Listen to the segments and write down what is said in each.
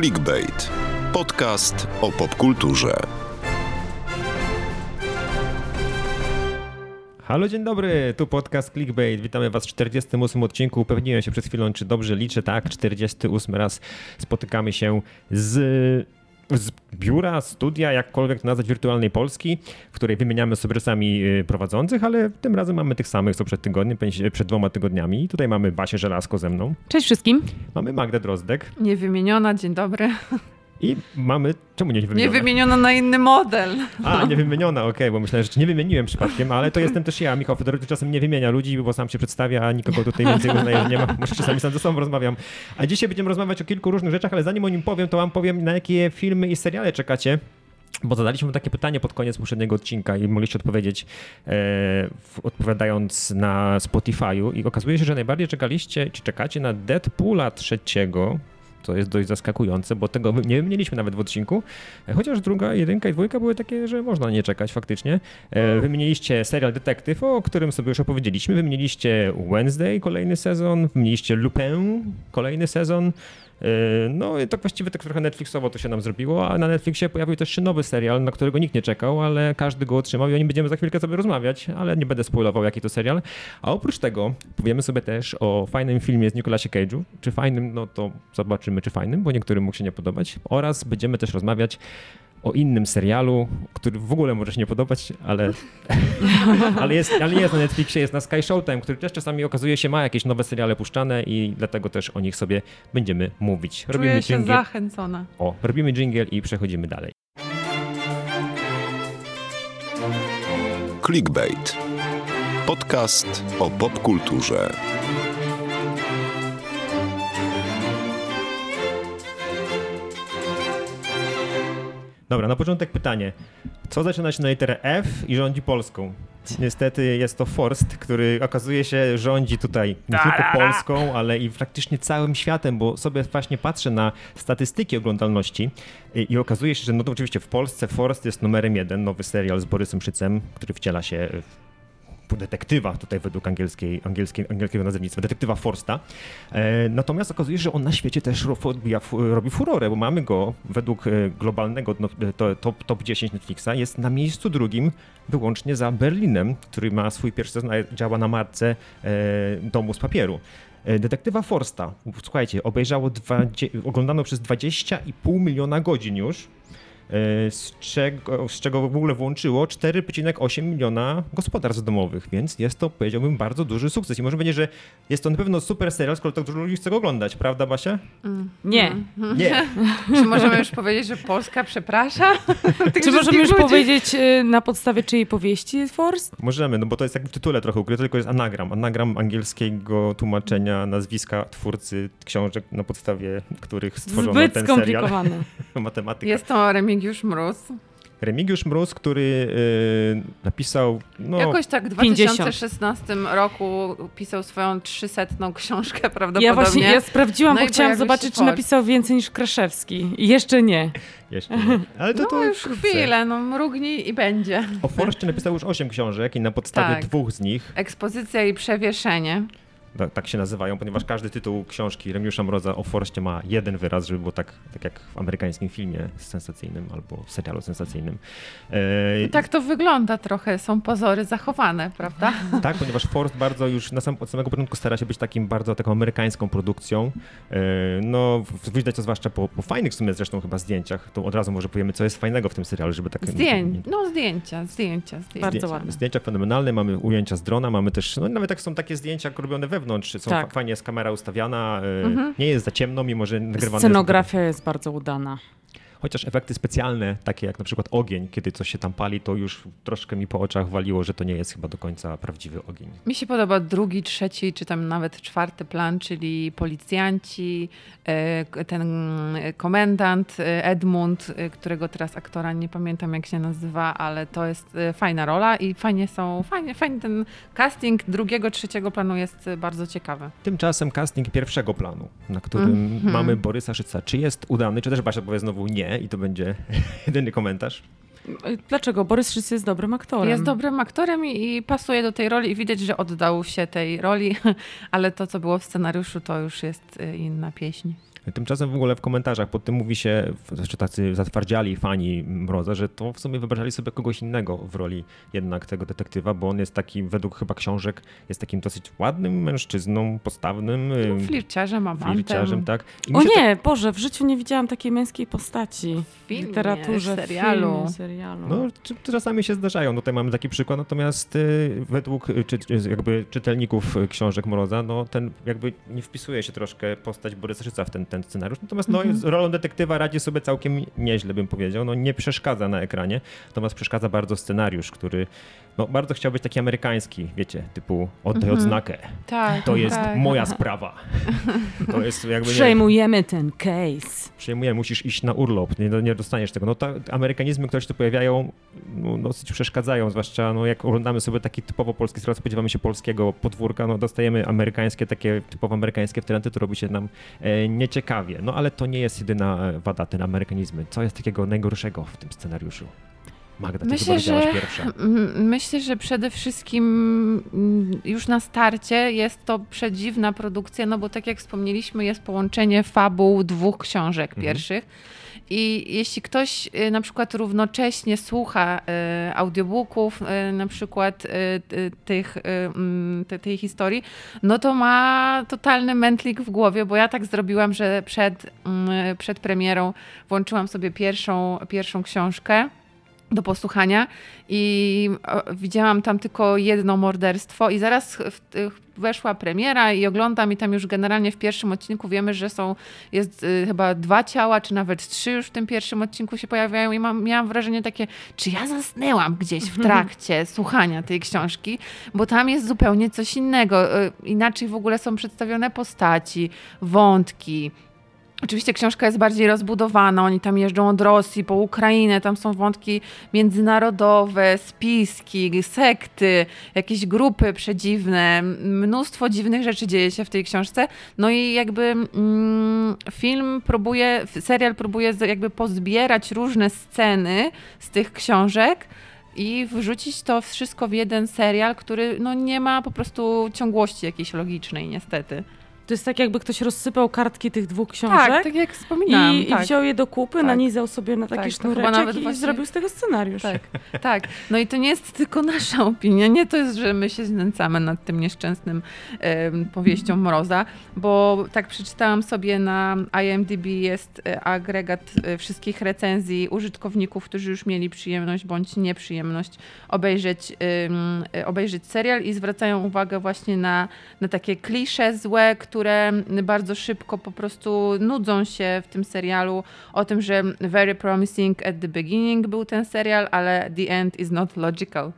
Clickbait. Podcast o popkulturze. Halo, dzień dobry, tu podcast Clickbait. Witamy Was w 48 odcinku. Upewniłem się przed chwilą, czy dobrze liczę. Tak, 48 raz spotykamy się z z biura, studia, jakkolwiek to nazwać, wirtualnej Polski, w której wymieniamy sobie czasami y, prowadzących, ale tym razem mamy tych samych, co przed tygodniem, przed dwoma tygodniami. I tutaj mamy Basię Żelazko ze mną. Cześć wszystkim. Mamy Magdę Drozdek. Niewymieniona, dzień dobry. I mamy. Czemu nie wymieniona? Nie wymieniona na inny model. A, nie wymieniona, okej, okay, bo myślałem, że nie wymieniłem przypadkiem, ale to jestem też ja. Michał Fedorowicz czasem nie wymienia ludzi, bo sam się przedstawia, a nikogo tutaj więcej uznaje, nie ma. Może czasami sam ze sobą rozmawiam. A dzisiaj będziemy rozmawiać o kilku różnych rzeczach, ale zanim o nim powiem, to wam powiem, na jakie filmy i seriale czekacie. Bo zadaliśmy takie pytanie pod koniec poprzedniego odcinka i mogliście odpowiedzieć, e, odpowiadając na Spotify'u i okazuje się, że najbardziej czekaliście, czy czekacie na Deadpoola trzeciego, co jest dość zaskakujące, bo tego nie mieliśmy nawet w odcinku, e, chociaż druga, jedynka i dwójka były takie, że można nie czekać faktycznie. E, wymieniliście serial Detektyw, o którym sobie już opowiedzieliśmy, wymieniliście Wednesday, kolejny sezon, wymieniliście Lupin, kolejny sezon, no i tak właściwie tak trochę Netflixowo to się nam zrobiło, a na Netflixie pojawił też się nowy serial, na którego nikt nie czekał, ale każdy go otrzymał i o nim będziemy za chwilkę sobie rozmawiać, ale nie będę spoilował jaki to serial. A oprócz tego powiemy sobie też o fajnym filmie z Nicolasie Cage'u, czy fajnym, no to zobaczymy czy fajnym, bo niektórym mógł się nie podobać, oraz będziemy też rozmawiać o innym serialu, który w ogóle może się nie podobać, ale, ale, jest, ale jest na Netflixie, jest na Sky Showtime, który też czasami okazuje się ma jakieś nowe seriale puszczane i dlatego też o nich sobie będziemy mówić. Robimy Czuję się jingle. zachęcona. O, robimy jingle i przechodzimy dalej. Clickbait. Podcast o popkulturze. Dobra, na początek pytanie. Co zaczyna się na literę F i rządzi Polską? Niestety jest to Forst, który okazuje się rządzi tutaj nie tylko Polską, ale i praktycznie całym światem, bo sobie właśnie patrzę na statystyki oglądalności i, i okazuje się, że no to oczywiście w Polsce Forst jest numerem jeden, nowy serial z Borysem Szycem, który wciela się w detektywa, tutaj według angielskiej, angielskiej, angielskiego nazewnictwa, detektywa Forsta. E, natomiast okazuje się, że on na świecie też robi furorę, bo mamy go według e, globalnego no, e, top, top 10 Netflixa, jest na miejscu drugim wyłącznie za Berlinem, który ma swój pierwszy sezon, działa na marce Domu z papieru. Detektywa Forsta, słuchajcie, obejrzało, oglądano przez 20,5 miliona godzin już E, z czego, z czego w ogóle włączyło 4,8 miliona gospodarstw domowych, więc jest to, powiedziałbym, bardzo duży sukces. I może będzie, że jest to na pewno super serial, skoro tak dużo ludzi chce go oglądać, prawda Basia? Mm. Nie. Nie. Czy możemy już powiedzieć, że Polska przeprasza? Czy możemy już ludzi? powiedzieć y, na podstawie czyjej powieści jest Forst? Możemy, no bo to jest jak w tytule trochę ukryte, tylko jest anagram. Anagram angielskiego tłumaczenia nazwiska twórcy książek, na podstawie których stworzono Zbyt ten serial. Matematyka. Jest to Remig Remigiusz Mróz. Remigiusz Mróz, który y, napisał. No, Jakoś tak w 2016 50. roku pisał swoją trzysetną książkę prawdopodobnie. Ja właśnie ja sprawdziłam, no bo chciałam zobaczyć, czy napisał więcej niż Kraszewski. I jeszcze nie. Jeszcze nie. Ale to, no to już chwilę, no mrugnij i będzie. O Forście napisał już osiem książek i na podstawie tak. dwóch z nich. Ekspozycja i przewieszenie tak się nazywają, ponieważ każdy tytuł książki Remiusza Mroza o Forście ma jeden wyraz, żeby było tak, tak jak w amerykańskim filmie sensacyjnym albo serialu sensacyjnym. E... tak to wygląda trochę, są pozory zachowane, prawda? tak, ponieważ Forst bardzo już na sam, od samego początku stara się być takim bardzo taką amerykańską produkcją. E... No, widać to zwłaszcza po, po, fajnych w sumie zresztą chyba zdjęciach, to od razu może powiemy, co jest fajnego w tym serialu, żeby tak... Zdjęć, no zdjęcia, zdjęcia, zdjęcia. Bardzo ładne. Zdjęcia fenomenalne, mamy ujęcia z drona, mamy też, no nawet jak są takie zdjęcia robione we wewnątrz, są tak. fajnie jest kamera ustawiana, y, mhm. nie jest za ciemno, mimo że nagrywane Scenografia jest, jest bardzo udana. Chociaż efekty specjalne, takie jak na przykład ogień, kiedy coś się tam pali, to już troszkę mi po oczach waliło, że to nie jest chyba do końca prawdziwy ogień. Mi się podoba drugi, trzeci, czy tam nawet czwarty plan, czyli policjanci, e, ten komendant e, Edmund, e, którego teraz aktora nie pamiętam jak się nazywa, ale to jest fajna rola i fajnie są, fajnie, fajnie ten casting drugiego, trzeciego planu jest bardzo ciekawy. Tymczasem casting pierwszego planu, na którym mm -hmm. mamy Borysa Szyca. Czy jest udany, czy też Basia powie znowu nie? I to będzie jedyny komentarz. Dlaczego? Borys Szyc jest dobrym aktorem. Jest dobrym aktorem i, i, pasuje do tej roli i widać, że oddał się tej roli, ale to, co było w scenariuszu, to już jest y, inna pieśń. Tymczasem w ogóle w komentarzach pod tym mówi się, znaczy tacy zatwardziali fani Mroza, że to w sumie wyobrażali sobie kogoś innego w roli jednak tego detektywa, bo on jest taki, według chyba książek, jest takim dosyć ładnym mężczyzną, postawnym. No, flirciarzem, amantem. Flirciarzem, tak. o nie, to... Boże, w życiu nie widziałam takiej męskiej postaci w, filmie, literaturze, w serialu. Filmie, serialu. No, czasami się zdarzają, no tutaj mamy taki przykład, natomiast y, według y, czy, jakby czytelników książek Mroza, no ten jakby nie wpisuje się troszkę postać Borysa Szyca w ten, ten scenariusz. Natomiast no, mm -hmm. rolą detektywa radzi sobie całkiem nieźle, bym powiedział. No, nie przeszkadza na ekranie, natomiast przeszkadza bardzo scenariusz, który no, bardzo chciał być taki amerykański, wiecie, typu oddaj -hmm. odznakę. Tak, to jest tak. moja sprawa. To jest jakby... Przejmujemy nie... ten case. Przejmujemy, musisz iść na urlop, nie, nie dostaniesz tego. No amerykanizmy, które się tu pojawiają, no, dosyć przeszkadzają, zwłaszcza no, jak oglądamy sobie taki typowo polski serial, spodziewamy się polskiego podwórka, no dostajemy amerykańskie, takie typowo amerykańskie wtręty, to robi się nam e, nieciekawie. No ale to nie jest jedyna e, wada, ten amerykanizmy. Co jest takiego najgorszego w tym scenariuszu? Magda, myślę, że, myślę, że przede wszystkim mm, już na starcie jest to przedziwna produkcja, no bo tak jak wspomnieliśmy, jest połączenie fabuł dwóch książek mhm. pierwszych. I jeśli ktoś y, na przykład równocześnie słucha y, audiobooków, y, na przykład tych, mm, tej historii, no to ma totalny mętlik w głowie, bo ja tak zrobiłam, że przed, mm, przed premierą włączyłam sobie pierwszą, pierwszą książkę do posłuchania i widziałam tam tylko jedno morderstwo i zaraz weszła premiera i oglądam i tam już generalnie w pierwszym odcinku wiemy, że są, jest y, chyba dwa ciała, czy nawet trzy już w tym pierwszym odcinku się pojawiają i mam, miałam wrażenie takie, czy ja zasnęłam gdzieś w trakcie słuchania tej książki, bo tam jest zupełnie coś innego. Y, inaczej w ogóle są przedstawione postaci, wątki, Oczywiście książka jest bardziej rozbudowana, oni tam jeżdżą od Rosji po Ukrainę, tam są wątki międzynarodowe, spiski, sekty, jakieś grupy przedziwne, mnóstwo dziwnych rzeczy dzieje się w tej książce. No i jakby mm, film próbuje, serial próbuje jakby pozbierać różne sceny z tych książek, i wrzucić to wszystko w jeden serial, który no, nie ma po prostu ciągłości jakiejś logicznej, niestety. To jest tak, jakby ktoś rozsypał kartki tych dwóch książek. Tak, tak jak wspominałam. I, tak. i wziął je do kupy, tak. nanizał sobie na taki tak, sznureczek nawet i właśnie... zrobił z tego scenariusz. Tak, tak. No i to nie jest tylko nasza opinia. Nie to jest, że my się znęcamy nad tym nieszczęsnym powieścią Mroza, bo tak przeczytałam sobie na IMDb jest e, agregat e, wszystkich recenzji użytkowników, którzy już mieli przyjemność bądź nieprzyjemność obejrzeć, e, obejrzeć serial i zwracają uwagę właśnie na, na takie klisze złe, które które bardzo szybko po prostu nudzą się w tym serialu. O tym, że very promising at the beginning był ten serial, ale the end is not logical.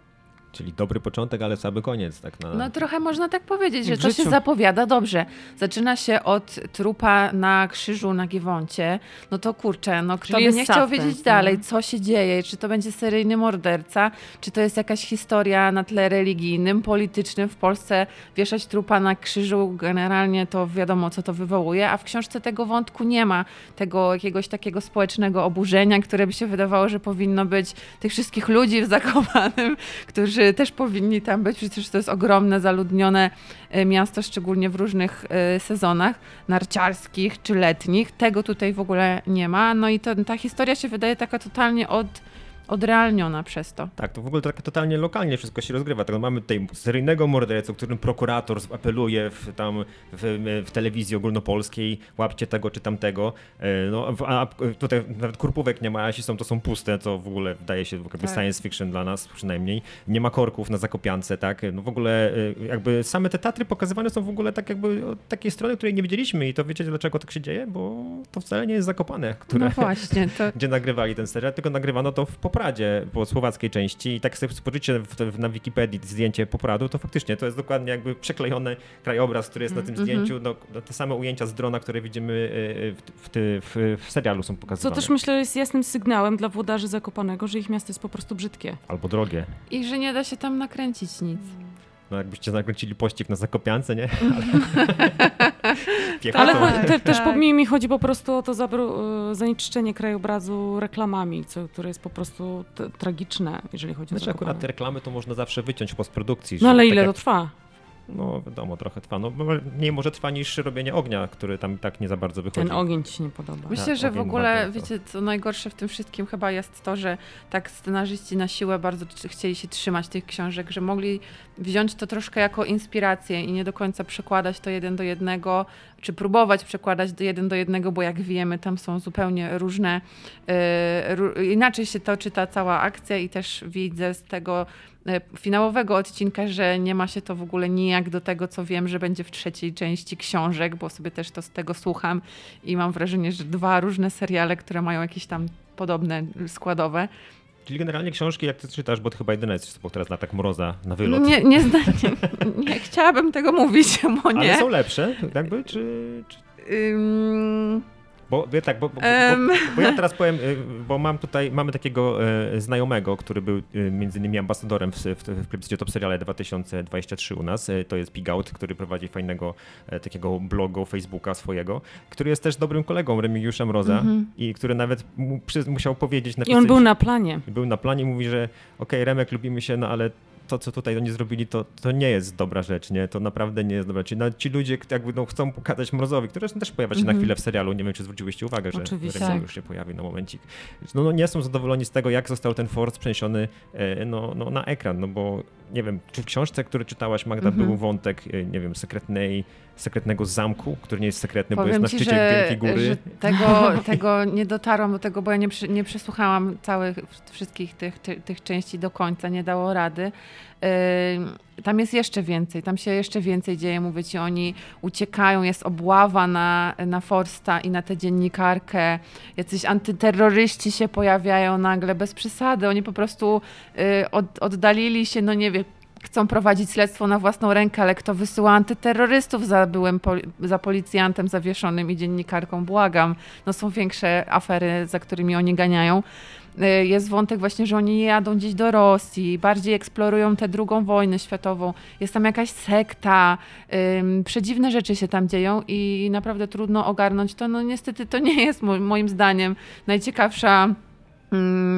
Czyli dobry początek, ale słaby koniec. Tak na... No trochę można tak powiedzieć, że to się zapowiada dobrze. Zaczyna się od trupa na krzyżu na Giewoncie. No to kurczę, no kto Czyli by nie chciał wiedzieć dalej, co się dzieje, czy to będzie seryjny morderca, czy to jest jakaś historia na tle religijnym, politycznym. W Polsce wieszać trupa na krzyżu generalnie to wiadomo, co to wywołuje, a w książce tego wątku nie ma. Tego jakiegoś takiego społecznego oburzenia, które by się wydawało, że powinno być tych wszystkich ludzi w Zakopanym, którzy którzy też powinni tam być, przecież to jest ogromne, zaludnione e, miasto, szczególnie w różnych e, sezonach narciarskich czy letnich. Tego tutaj w ogóle nie ma. No i to, ta historia się wydaje taka totalnie od odrealniona przez to. Tak, to w ogóle tak totalnie lokalnie wszystko się rozgrywa. Tak, mamy tutaj seryjnego mordercę, o którym prokurator apeluje w, tam w, w, telewizji ogólnopolskiej, łapcie tego czy tamtego. E, no, a tutaj nawet kurpówek nie ma, a jeśli są, to są puste, co w ogóle wydaje się jakby tak. science fiction dla nas przynajmniej. Nie ma korków na Zakopiance, tak? No w ogóle e, jakby same te Tatry pokazywane są w ogóle tak jakby od takiej strony, której nie widzieliśmy i to wiecie dlaczego tak się dzieje? Bo to wcale nie jest Zakopane, które, no właśnie, to... gdzie nagrywali ten serial, tylko nagrywano to w Poprawie Popradzie, po słowackiej części i tak sobie spojrzycie w, na Wikipedii zdjęcie Popradu, to faktycznie to jest dokładnie jakby przeklejony krajobraz, który jest na tym mm -hmm. zdjęciu. No, no, te same ujęcia z drona, które widzimy y, w, w, w, serialu są pokazywane. Co też myślę jest jasnym sygnałem dla włodarzy Zakopanego, że ich miasto jest po prostu brzydkie. Albo drogie. I że nie da się tam nakręcić nic. No jakbyście nakręcili pościg na Zakopiance, nie? Ale, Ale te, też po mi chodzi po prostu o to e, zanieczyszczenie krajobrazu reklamami, co, które jest po prostu tragiczne, jeżeli chodzi znaczy, o akurat te reklamy to można zawsze wyciąć w postprodukcji. No ale tak ile jak... to trwa? No wiadomo, trochę trwa. No mniej może trwa niż robienie ognia, który tam tak nie za bardzo wychodzi. Ten ogień ci się nie podoba. Myślę, tak, że w ogóle, wiecie, co najgorsze w tym wszystkim chyba jest to, że tak scenarzyści na siłę bardzo chcieli się trzymać tych książek, że mogli wziąć to troszkę jako inspirację i nie do końca przekładać to jeden do jednego, czy próbować przekładać do jeden do jednego, bo jak wiemy, tam są zupełnie różne, yy, inaczej się toczy ta cała akcja i też widzę z tego E, finałowego odcinka, że nie ma się to w ogóle nijak do tego, co wiem, że będzie w trzeciej części książek, bo sobie też to z tego słucham i mam wrażenie, że dwa różne seriale, które mają jakieś tam podobne składowe. Czyli generalnie książki, jak ty czytasz, bo ty chyba jedyna jesteś teraz na tak mroza, na wylot. Nie, nie, nie, nie chciałabym tego mówić, bo nie. Ale są lepsze, jakby, czy... czy... Ym... Bo, tak, bo, bo, um. bo, bo, ja teraz powiem, y, bo mam tutaj, mamy takiego e, znajomego, który był e, między innymi ambasadorem w, w, w plebiscycie Top Seriale 2023 u nas. E, to jest Pigout, który prowadzi fajnego takiego blogu, Facebooka swojego, który jest też dobrym kolegą Remigiusza Mroza mm -hmm. i który nawet mu, przy, musiał powiedzieć... Napisać, I on był na planie. Był na planie i mówi, że okej, okay, Remek, lubimy się, no ale to, co tutaj oni zrobili, to, to nie jest dobra rzecz, nie? To naprawdę nie jest dobra. Czyli ci ludzie jakby no, chcą pokazać Mrozowi, który też pojawia się mm -hmm. na mhm. chwilę w serialu. Nie wiem, czy zwróciłyście uwagę, że Oczywiście. już się pojawi na momencik. No, no, nie są zadowoleni z tego, jak został ten Force przeniesiony e, no, no, na ekran, no bo nie wiem, czy w książce, który czytałaś, Magda, mm -hmm. był wątek, e, nie wiem, sekretnej sekretnego zamku, który nie jest sekretny, Powiem bo jest na szczycie że, Wielkiej Góry. Tego, tego nie dotarłam do tego, bo ja nie, nie przesłuchałam całych wszystkich tych, tych, części do końca, nie dało rady. Tam jest jeszcze więcej, tam się jeszcze więcej dzieje, mówię ci, oni uciekają, jest obława na, na Forsta i na tę dziennikarkę, jacyś antyterroryści się pojawiają nagle, bez przesady, oni po prostu od, oddalili się, no nie wiem, chcą prowadzić śledztwo na własną rękę, ale kto wysyła antyterrorystów za, za policjantem zawieszonym i dziennikarką, błagam. No są większe afery, za którymi oni ganiają. Y, jest wątek właśnie, że oni jadą gdzieś do Rosji, bardziej eksplorują tę drugą wojnę światową. Jest tam jakaś sekta, przedziwne rzeczy się tam dzieją i naprawdę trudno ogarnąć to. No niestety to nie jest moim zdaniem najciekawsza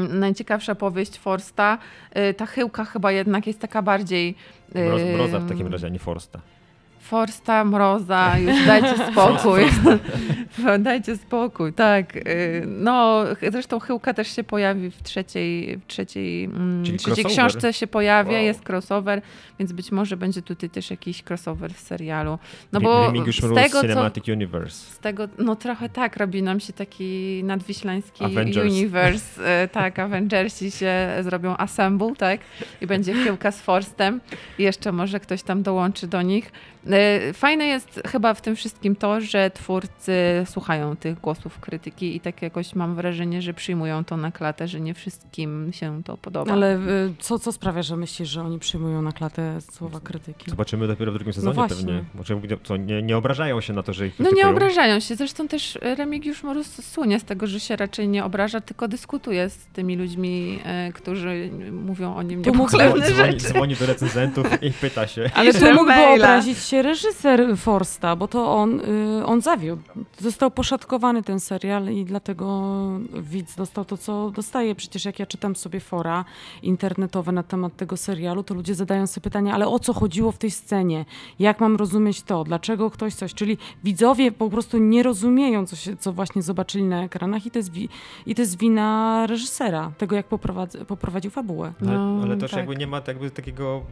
najciekawsza powieść Forsta. Y, ta chyłka chyba jednak jest taka bardziej... Mroz, mroza w takim razie, a nie Forsta. Forsta, mroza, już dajcie spokój. dajcie spokój, tak. Y, no, zresztą Chyłka też się pojawi w trzeciej, w trzeciej, mm, trzeciej książce się pojawia, wow. jest crossover, więc być może będzie tutaj też jakiś crossover w serialu. No bo z tego, Cinematic co, Universe. Z tego, no trochę tak, robi nam się taki nadwiślański Avengers. universe. Y, tak, Avengersi się zrobią assemble, tak? I będzie Chyłka z Forstem. I jeszcze może ktoś tam dołączy do nich. Fajne jest chyba w tym wszystkim to, że twórcy słuchają tych głosów krytyki i tak jakoś mam wrażenie, że przyjmują to na klatę, że nie wszystkim się to podoba. Ale e, co, co sprawia, że myślisz, że oni przyjmują na klatę słowa krytyki? Zobaczymy dopiero w drugim no sezonie no pewnie. Może co, nie, nie obrażają się na to, że ich krytykują? No nie obrażają się. Zresztą też Remigiusz Morus słynie z tego, że się raczej nie obraża, tylko dyskutuje z tymi ludźmi, e, którzy mówią o nim niepochlebne rzeczy. Dzwoni, dzwoni do recenzentów i pyta się. Ale tu mógłby obrazić się reżyser Forsta, bo to on, y, on zawiódł. Został poszatkowany ten serial i dlatego widz dostał to, co dostaje. Przecież jak ja czytam sobie fora internetowe na temat tego serialu, to ludzie zadają sobie pytania, ale o co chodziło w tej scenie? Jak mam rozumieć to? Dlaczego ktoś coś? Czyli widzowie po prostu nie rozumieją, co, się, co właśnie zobaczyli na ekranach i to jest, wi- i to jest wina reżysera, tego jak poprowadził fabułę. No, ale, ale też tak. jakby nie ma jakby takiego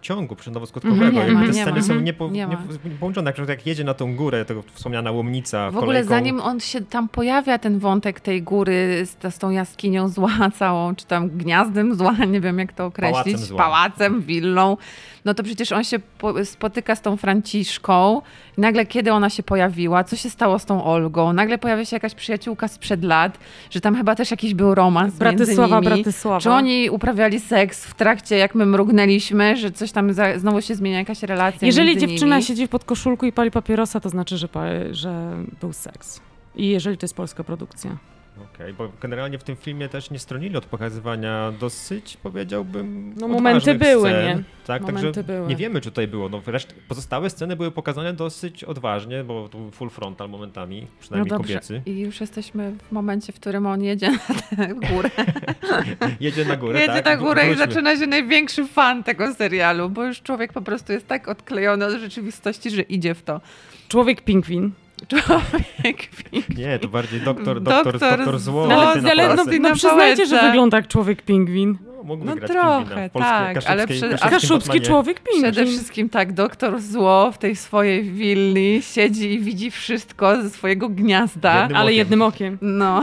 ciągu przyczynowo-skutkowego. Mhm, te sceny są niepo, nie nie, połączone. Na przykład jak jedzie na tą górę, to wspomniana łomnica. W ogóle zanim on się tam pojawia, ten wątek tej góry z, z tą jaskinią zła całą, czy tam gniazdem zła, nie wiem jak to określić, pałacem, pałacem willą, no to przecież on się spotyka z tą Franciszką i nagle kiedy ona się pojawiła, co się stało z tą Olgą, nagle pojawia się jakaś przyjaciółka sprzed lat, że tam chyba też jakiś był romans Bratysława, między nimi. Bratysława. Czy oni uprawiali seks w trakcie, jak my mrugnęliśmy, że coś tam za, znowu się zmienia jakaś relacja Jeżeli dziewczyna nimi. siedzi w podkoszulku i pali papierosa, to znaczy, że, że był seks. I jeżeli to jest polska produkcja. Okej, bo generalnie w tym filmie też nie stronili od pokazywania dosyć, powiedziałbym, No, momenty były, scen. nie? Tak, Momenty także były. nie wiemy, czy tutaj było. No, reszt, pozostałe sceny były pokazane dosyć odważnie, bo tu full frontal momentami, przynajmniej no dobrze. kobiecy. I już jesteśmy w momencie, w którym on jedzie na tę górę. Jedzie na górę, jedzie tak? na górę i Wróćmy. zaczyna się największy fan tego serialu, bo już człowiek po prostu jest tak odklejony od rzeczywistości, że idzie w to. Człowiek pingwin. Nie, to bardziej doktor, doktor, Doktor doktor zło. No, ale, no, no na przyznajcie, że wygląda jak człowiek pingwin. No, mógłby No grać trochę, tak, ale kaszubskiej, przy- Kaszubski człowiek pingwin. Przede wszystkim tak, doktor zło w tej swojej willi siedzi i widzi wszystko ze swojego gniazda. Jednym Ale okiem. jednym okiem. No,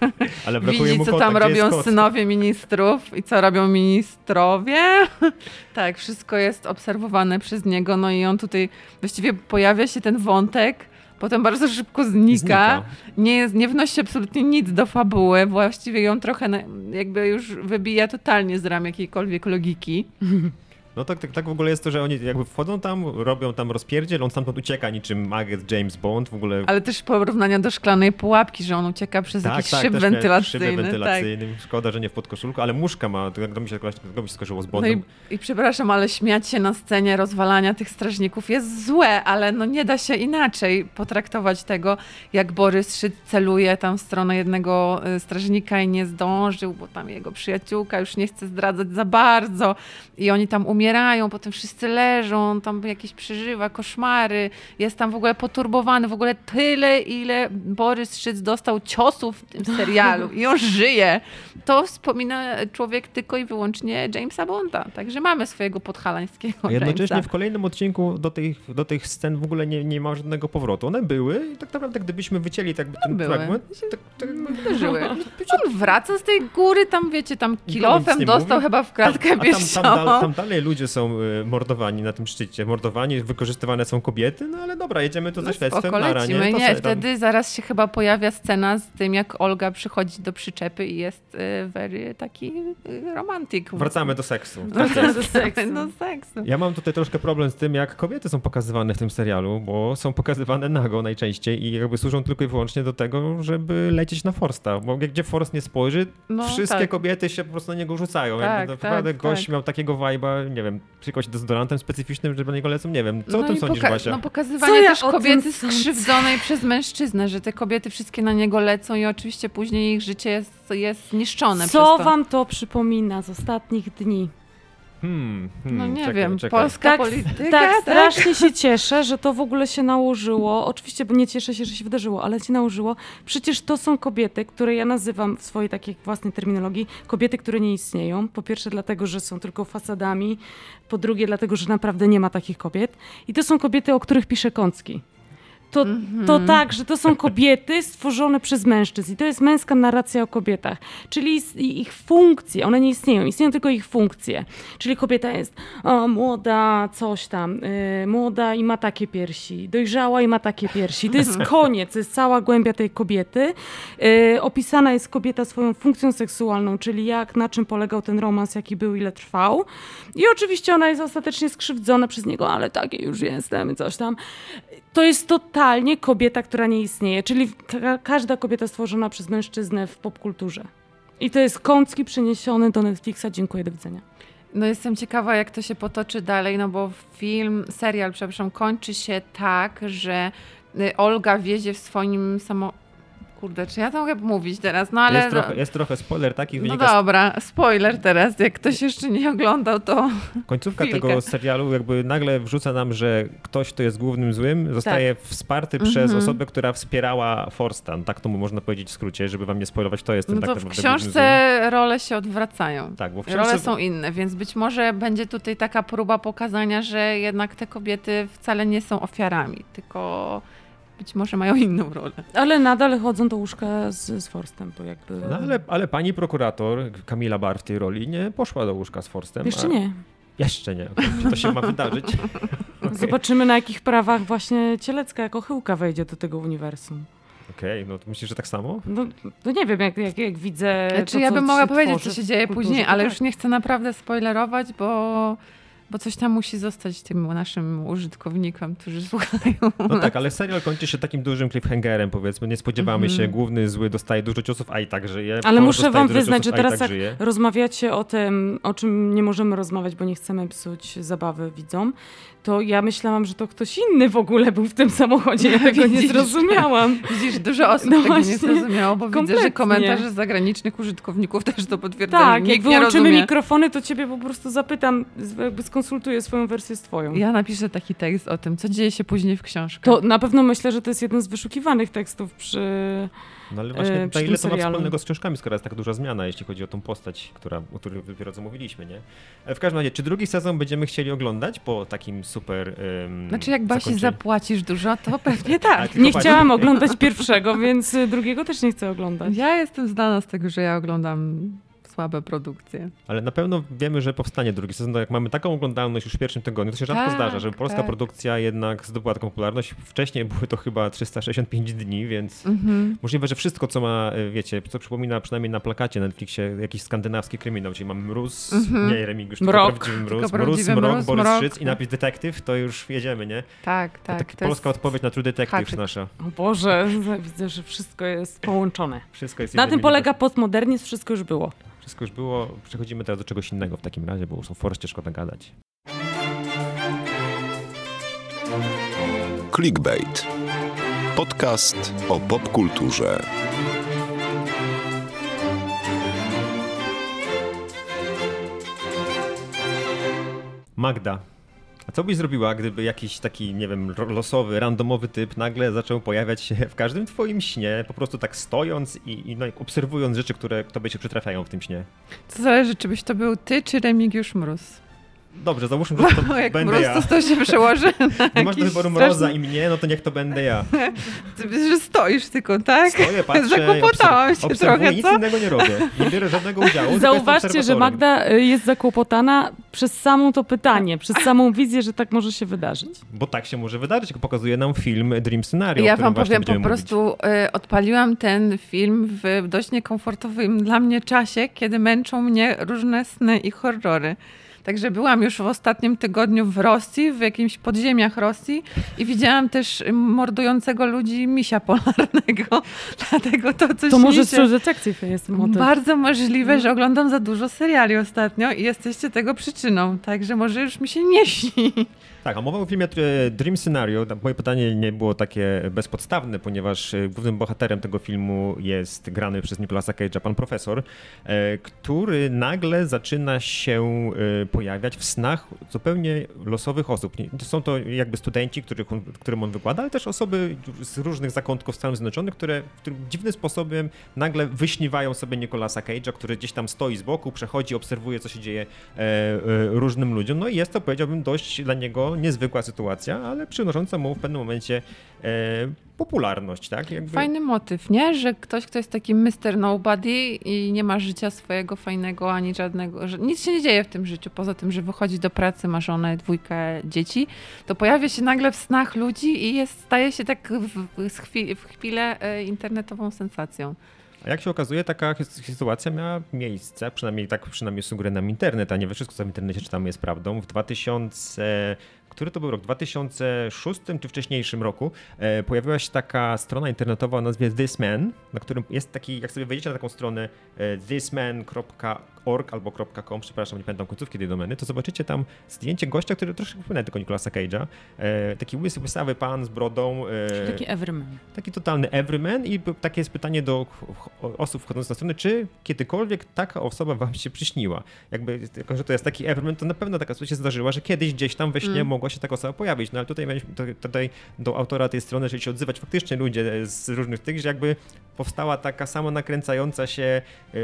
Ale widzi co tam robią synowie ministrów i co robią ministrowie. Tak, wszystko jest obserwowane przez niego, no i on tutaj właściwie pojawia się ten wątek, potem bardzo szybko znika. Znika. Nie, jest, nie wnosi absolutnie nic do fabuły, właściwie ją trochę jakby już wybija totalnie z ram jakiejkolwiek logiki. No tak, tak, tak w ogóle jest to, że oni jakby wchodzą tam, robią tam rozpierdziel, on stamtąd ucieka niczym agent James Bond, w ogóle... Ale też porównania do szklanej pułapki, że on ucieka przez jakiś szyb Tak, miał wentylacyjny. Szyby tak. wentylacyjny. Szkoda, że nie w podkoszulku, ale muszka ma, to to mi się, to mi się skojarzyło z No Bondem. i, I przepraszam, ale śmiać się na scenie rozwalania tych strażników jest złe, ale no nie da się inaczej potraktować tego, jak Borys Szyd celuje tam w stronę jednego y, strażnika i nie zdążył, bo tam jego przyjaciółka już nie chce zdradzać za bardzo i oni tam umierają, potem wszyscy leżą, tam jakieś przeżywa koszmary, jest tam w ogóle poturbowany, w ogóle tyle, ile Borys Szyc dostał ciosów w tym serialu i on żyje. To wspomina człowiek tylko i wyłącznie Jamesa Bonda. Także mamy swojego podhalańskiego A jednocześnie Jamesa. w kolejnym odcinku do tych, do tych scen w ogóle nie, nie ma żadnego powrotu. One były i tak naprawdę gdybyśmy wycięli tak ten były. fragment, tak, tak Wydarzyły. On wraca z tej góry, tam wiecie, tam kilofem dostał mówi. chyba w kratkę tam, piersiową. tam, dal, tam dalej ludzie są y, mordowani na tym szczycie. Mordowani, wykorzystywane są kobiety, no ale dobra, jedziemy tu ze No śledztwem, spoko, nara, nie? Nie, tam- wtedy zaraz się chyba pojawia scena z tym, jak Olga przychodzi do przyczepy i jest y, very taki y, romantyk. Wracamy do seksu. Tak Wracamy do seksu. Do seksu. Ja mam tutaj troszkę problem z tym, jak kobiety są pokazywane w tym serialu, bo są pokazywane nago najczęściej i jakby służą tylko i wyłącznie do tego, żeby lecieć na Forsta. Bo gdzie Forst nie spojrzy, No, wszystkie tak. kobiety się po prostu na niego rzucają. Tak, jakby tak, naprawdę gość tak. miał takiego vibe'a, nie wiem, przy jakimś dezodorantem specyficznym, że na niego lecą, nie wiem. Co o no tym i sądzisz, Basia? No pokazywanie ja też o tym kobiety skrzywdzonej przez mężczyznę, że te kobiety wszystkie na niego lecą i oczywiście później ich życie jest, jest niszczone Co przez to. wam to przypomina z ostatnich dni? Hmm, hmm, No nie czekaj, wiem, czekaj. polska Tak, polityka, tak, strasznie się cieszę, że to w ogóle się nałożyło. Oczywiście, bo nie cieszę się, że się wydarzyło, ale się nałożyło. Przecież to są kobiety, które ja nazywam w swojej takiej własnej terminologii kobiety, które nie istnieją. Po pierwsze dlatego, że są tylko fasadami. Po drugie dlatego, że naprawdę nie ma takich kobiet. I to są kobiety, o których pisze Kącki. To, to tak, że to są kobiety stworzone przez mężczyzn i to jest męska narracja o kobietach, czyli ich funkcje, one nie istnieją, istnieją tylko ich funkcje. Czyli kobieta jest o, młoda, coś tam, y, młoda i ma takie piersi, dojrzała i ma takie piersi. To jest koniec, to jest cała głębia tej kobiety. Y, opisana jest kobieta swoją funkcją seksualną, czyli jak, na czym polegał ten romans, jaki był, ile trwał. I oczywiście ona jest ostatecznie skrzywdzona przez niego, ale takie już jestem, coś tam. To jest totalnie kobieta, która nie istnieje, czyli ka- każda kobieta stworzona przez mężczyznę w popkulturze. I to jest kącki przeniesiony do Netflixa. Dziękuję, do widzenia. No jestem ciekawa, jak to się potoczy dalej, no bo film, serial, przepraszam, kończy się tak, że y, Olga wiezie w swoim samo... Kurde, czy ja to mogę mówić teraz? No ale... jest, trochę, jest trochę spoiler taki, no wynika z dobra, spoiler teraz. Jak ktoś jeszcze nie oglądał, to Końcówka Chwilkę. tego serialu jakby nagle wrzuca nam, że ktoś, kto jest głównym złym, zostaje wsparty przez Tak. Mhm. osobę, która wspierała Forstan. Tak to mu można powiedzieć w skrócie, żeby wam nie spoilować, to jest ten no tak to w naprawdę główny książce role się odwracają. Tak, bo w Role książce... są inne, więc być może będzie tutaj taka próba pokazania, że jednak te kobiety wcale nie są ofiarami, tylko być może mają inną rolę. Ale nadal chodzą do łóżka z, z Forstem, to jakby... No, ale, ale pani prokurator, Kamila Bar w tej roli, nie poszła do łóżka z Forstem. Jeszcze a- nie. Jeszcze nie. Czy to się ma wydarzyć? Okej, Zobaczymy, na jakich prawach właśnie Cielecka jako chyłka wejdzie do tego uniwersum. Okej, no to myślisz, że tak samo? No, no nie wiem, jak, jak, jak widzę Znaczy, to, ja bym mogła powiedzieć, tworzy co się dzieje później, ale tak. już nie chcę naprawdę spoilerować, bo, Bo coś tam musi zostać tym naszym użytkownikom, którzy słuchają. No tak, ale serial kończy się takim dużym cliffhangerem, powiedzmy. Nie spodziewamy się, główny zły dostaje dużo ciosów, a i tak żyje. Ale muszę wam wyznać, że ciosów, a i teraz tak jak rozmawiacie o tym, o czym nie możemy rozmawiać, bo nie chcemy psuć zabawy widzom, to ja myślałam, że to ktoś inny w ogóle był w tym samochodzie. Ja tego nie Widzisz? zrozumiałam. Widzisz, dużo osób No tego nie zrozumiało, bo widzę, kompletnie. że komentarze zagranicznych użytkowników też to potwierdzają. Tak, Nikt jak nie wyłączymy mikrofony, to ciebie po prostu zapytam, jakby skonsultuję swoją wersję z twoją. Ja napiszę taki tekst o tym, co dzieje się później w książkach. To na pewno myślę, że to jest jeden z wyszukiwanych tekstów przy... No ale właśnie e, na przy ile to ma wspólnego z książkami, skoro jest tak duża zmiana, jeśli chodzi o tą postać, która, o której dopiero co mówiliśmy, nie? E, W każdym razie, czy drugi sezon będziemy chcieli oglądać po takim super um, Znaczy, jak Basi zakończeniu? zapłacisz dużo, to pewnie tak. Nie chciałam oglądać pierwszego, więc y, drugiego też nie chcę oglądać. Ja jestem znana z tego, że ja oglądam słabe produkcje. Ale na pewno wiemy, że powstanie drugi sezon. No Jak mamy taką oglądalność już w pierwszym tygodniu, to się rzadko Tak, zdarza, żeby polska tak. produkcja jednak zdobyła taką popularność. Wcześniej były to chyba 365 dni, więc Mhm. możliwe, że wszystko, co ma, e, wiecie, co przypomina przynajmniej na plakacie na Netflixie jakiś skandynawski kryminał, czyli mamy mróz, Mhm. nie Remigiusz, tylko Mrok. prawdziwy mróz, Tylko mróz, prawdziwy mrok, mróz, Borys mrok. Szyc i napis detektyw, to już jedziemy, nie? Tak, To tak. to polska jest odpowiedź na True Detective haczyk. nasza. O Boże, widzę, że wszystko jest połączone. Wszystko jest Na tym polega postmodernizm, wszystko już było. Wszystko już było. Przechodzimy teraz do czegoś innego w takim razie, bo już o Forście szkoda gadać. Clickbait. Podcast o popkulturze. Magda. A co byś zrobiła, gdyby jakiś taki, nie wiem, losowy, randomowy typ nagle zaczął pojawiać się w każdym twoim śnie, po prostu tak stojąc i, i no, obserwując rzeczy, które tobie się przytrafiają w tym śnie? To zależy, czy byś to był ty, czy Remigiusz Mróz. Dobrze, załóżmy, że to Bo jak będę ja. to, to się przełoży na Nie masz do wyboru straszny- mroza i mnie, no to niech to będę ja. Ty, Że stoisz tylko, tak? Stoję, patrzę, Zakłopotałam się trochę, obserwuję, nic co? innego nie robię. Nie biorę żadnego udziału. Zauważcie, że. Magda y, jest zakłopotana przez samą to pytanie, przez samą wizję, że tak może się wydarzyć. Bo tak się może wydarzyć, jak pokazuje nam film Dream Scenario. Ja wam powiem, po będziemy mówić. prostu y, odpaliłam ten film w dość niekomfortowym dla mnie czasie, kiedy męczą mnie różne sny i horrory. Także byłam już w ostatnim tygodniu w Rosji, w jakimś podziemiach Rosji i widziałam też mordującego ludzi misia polarnego. Dlatego to coś To może się... Detective jest motyw. Bardzo możliwe, że oglądam za dużo seriali ostatnio i jesteście tego przyczyną. Także może już mi się nie śni. Tak, a mowa o filmie Dream Scenario. Moje pytanie nie było takie bezpodstawne, ponieważ e, głównym bohaterem tego filmu jest grany przez Nicolasa Cage'a pan profesor, e, który nagle zaczyna się e, pojawiać w snach zupełnie losowych osób. Są to jakby studenci, których on, którym on wykłada, ale też osoby z różnych zakątków Stanów Zjednoczonych, które którym dziwnym sposobem nagle wyśniwają sobie Nicolasa Cage'a, który gdzieś tam stoi z boku, przechodzi, obserwuje, co się dzieje różnym ludziom. No i jest to, powiedziałbym, dość dla niego niezwykła sytuacja, ale przynosząca mu w pewnym momencie e, popularność, tak? Jakby... Fajny motyw, nie? Że ktoś, kto jest taki Mr. Nobody i nie ma życia swojego fajnego ani żadnego, że nic się nie dzieje w tym życiu, poza tym, że wychodzi do pracy, ma żonę, dwójkę dzieci, to pojawia się nagle w snach ludzi i jest, staje się tak w, w, chwi- w chwilę e, internetową sensacją. A jak się okazuje, taka sytuacja miała miejsce, przynajmniej tak przynajmniej sugeruje nam internet, a nie we wszystko, co w internecie czytamy jest prawdą. W 2000, który to był rok? 2006 czy wcześniejszym roku e, pojawiła się taka strona internetowa o nazwie This Man, na którym jest taki, jak sobie wejdziecie na taką stronę e, thisman.org albo .com, przepraszam, nie pamiętam końcówki tej domeny, to zobaczycie tam zdjęcie gościa, który troszkę przypomina tylko Nicolasa Cage'a. E, taki łysy, łysawy pan z brodą. E, Taki everyman. Taki totalny everyman i takie jest pytanie do osób wchodzących na stronę, czy kiedykolwiek taka osoba wam się przyśniła? Jakby, tylko że to jest taki everyman, to na pewno taka sytuacja się zdarzyła, że kiedyś gdzieś tam we śnie Mm. mogła się taka osoba pojawić. No ale tutaj, tutaj do autora tej strony, żeby się odzywać faktycznie ludzie z różnych tych, że jakby powstała taka sama nakręcająca się, yy,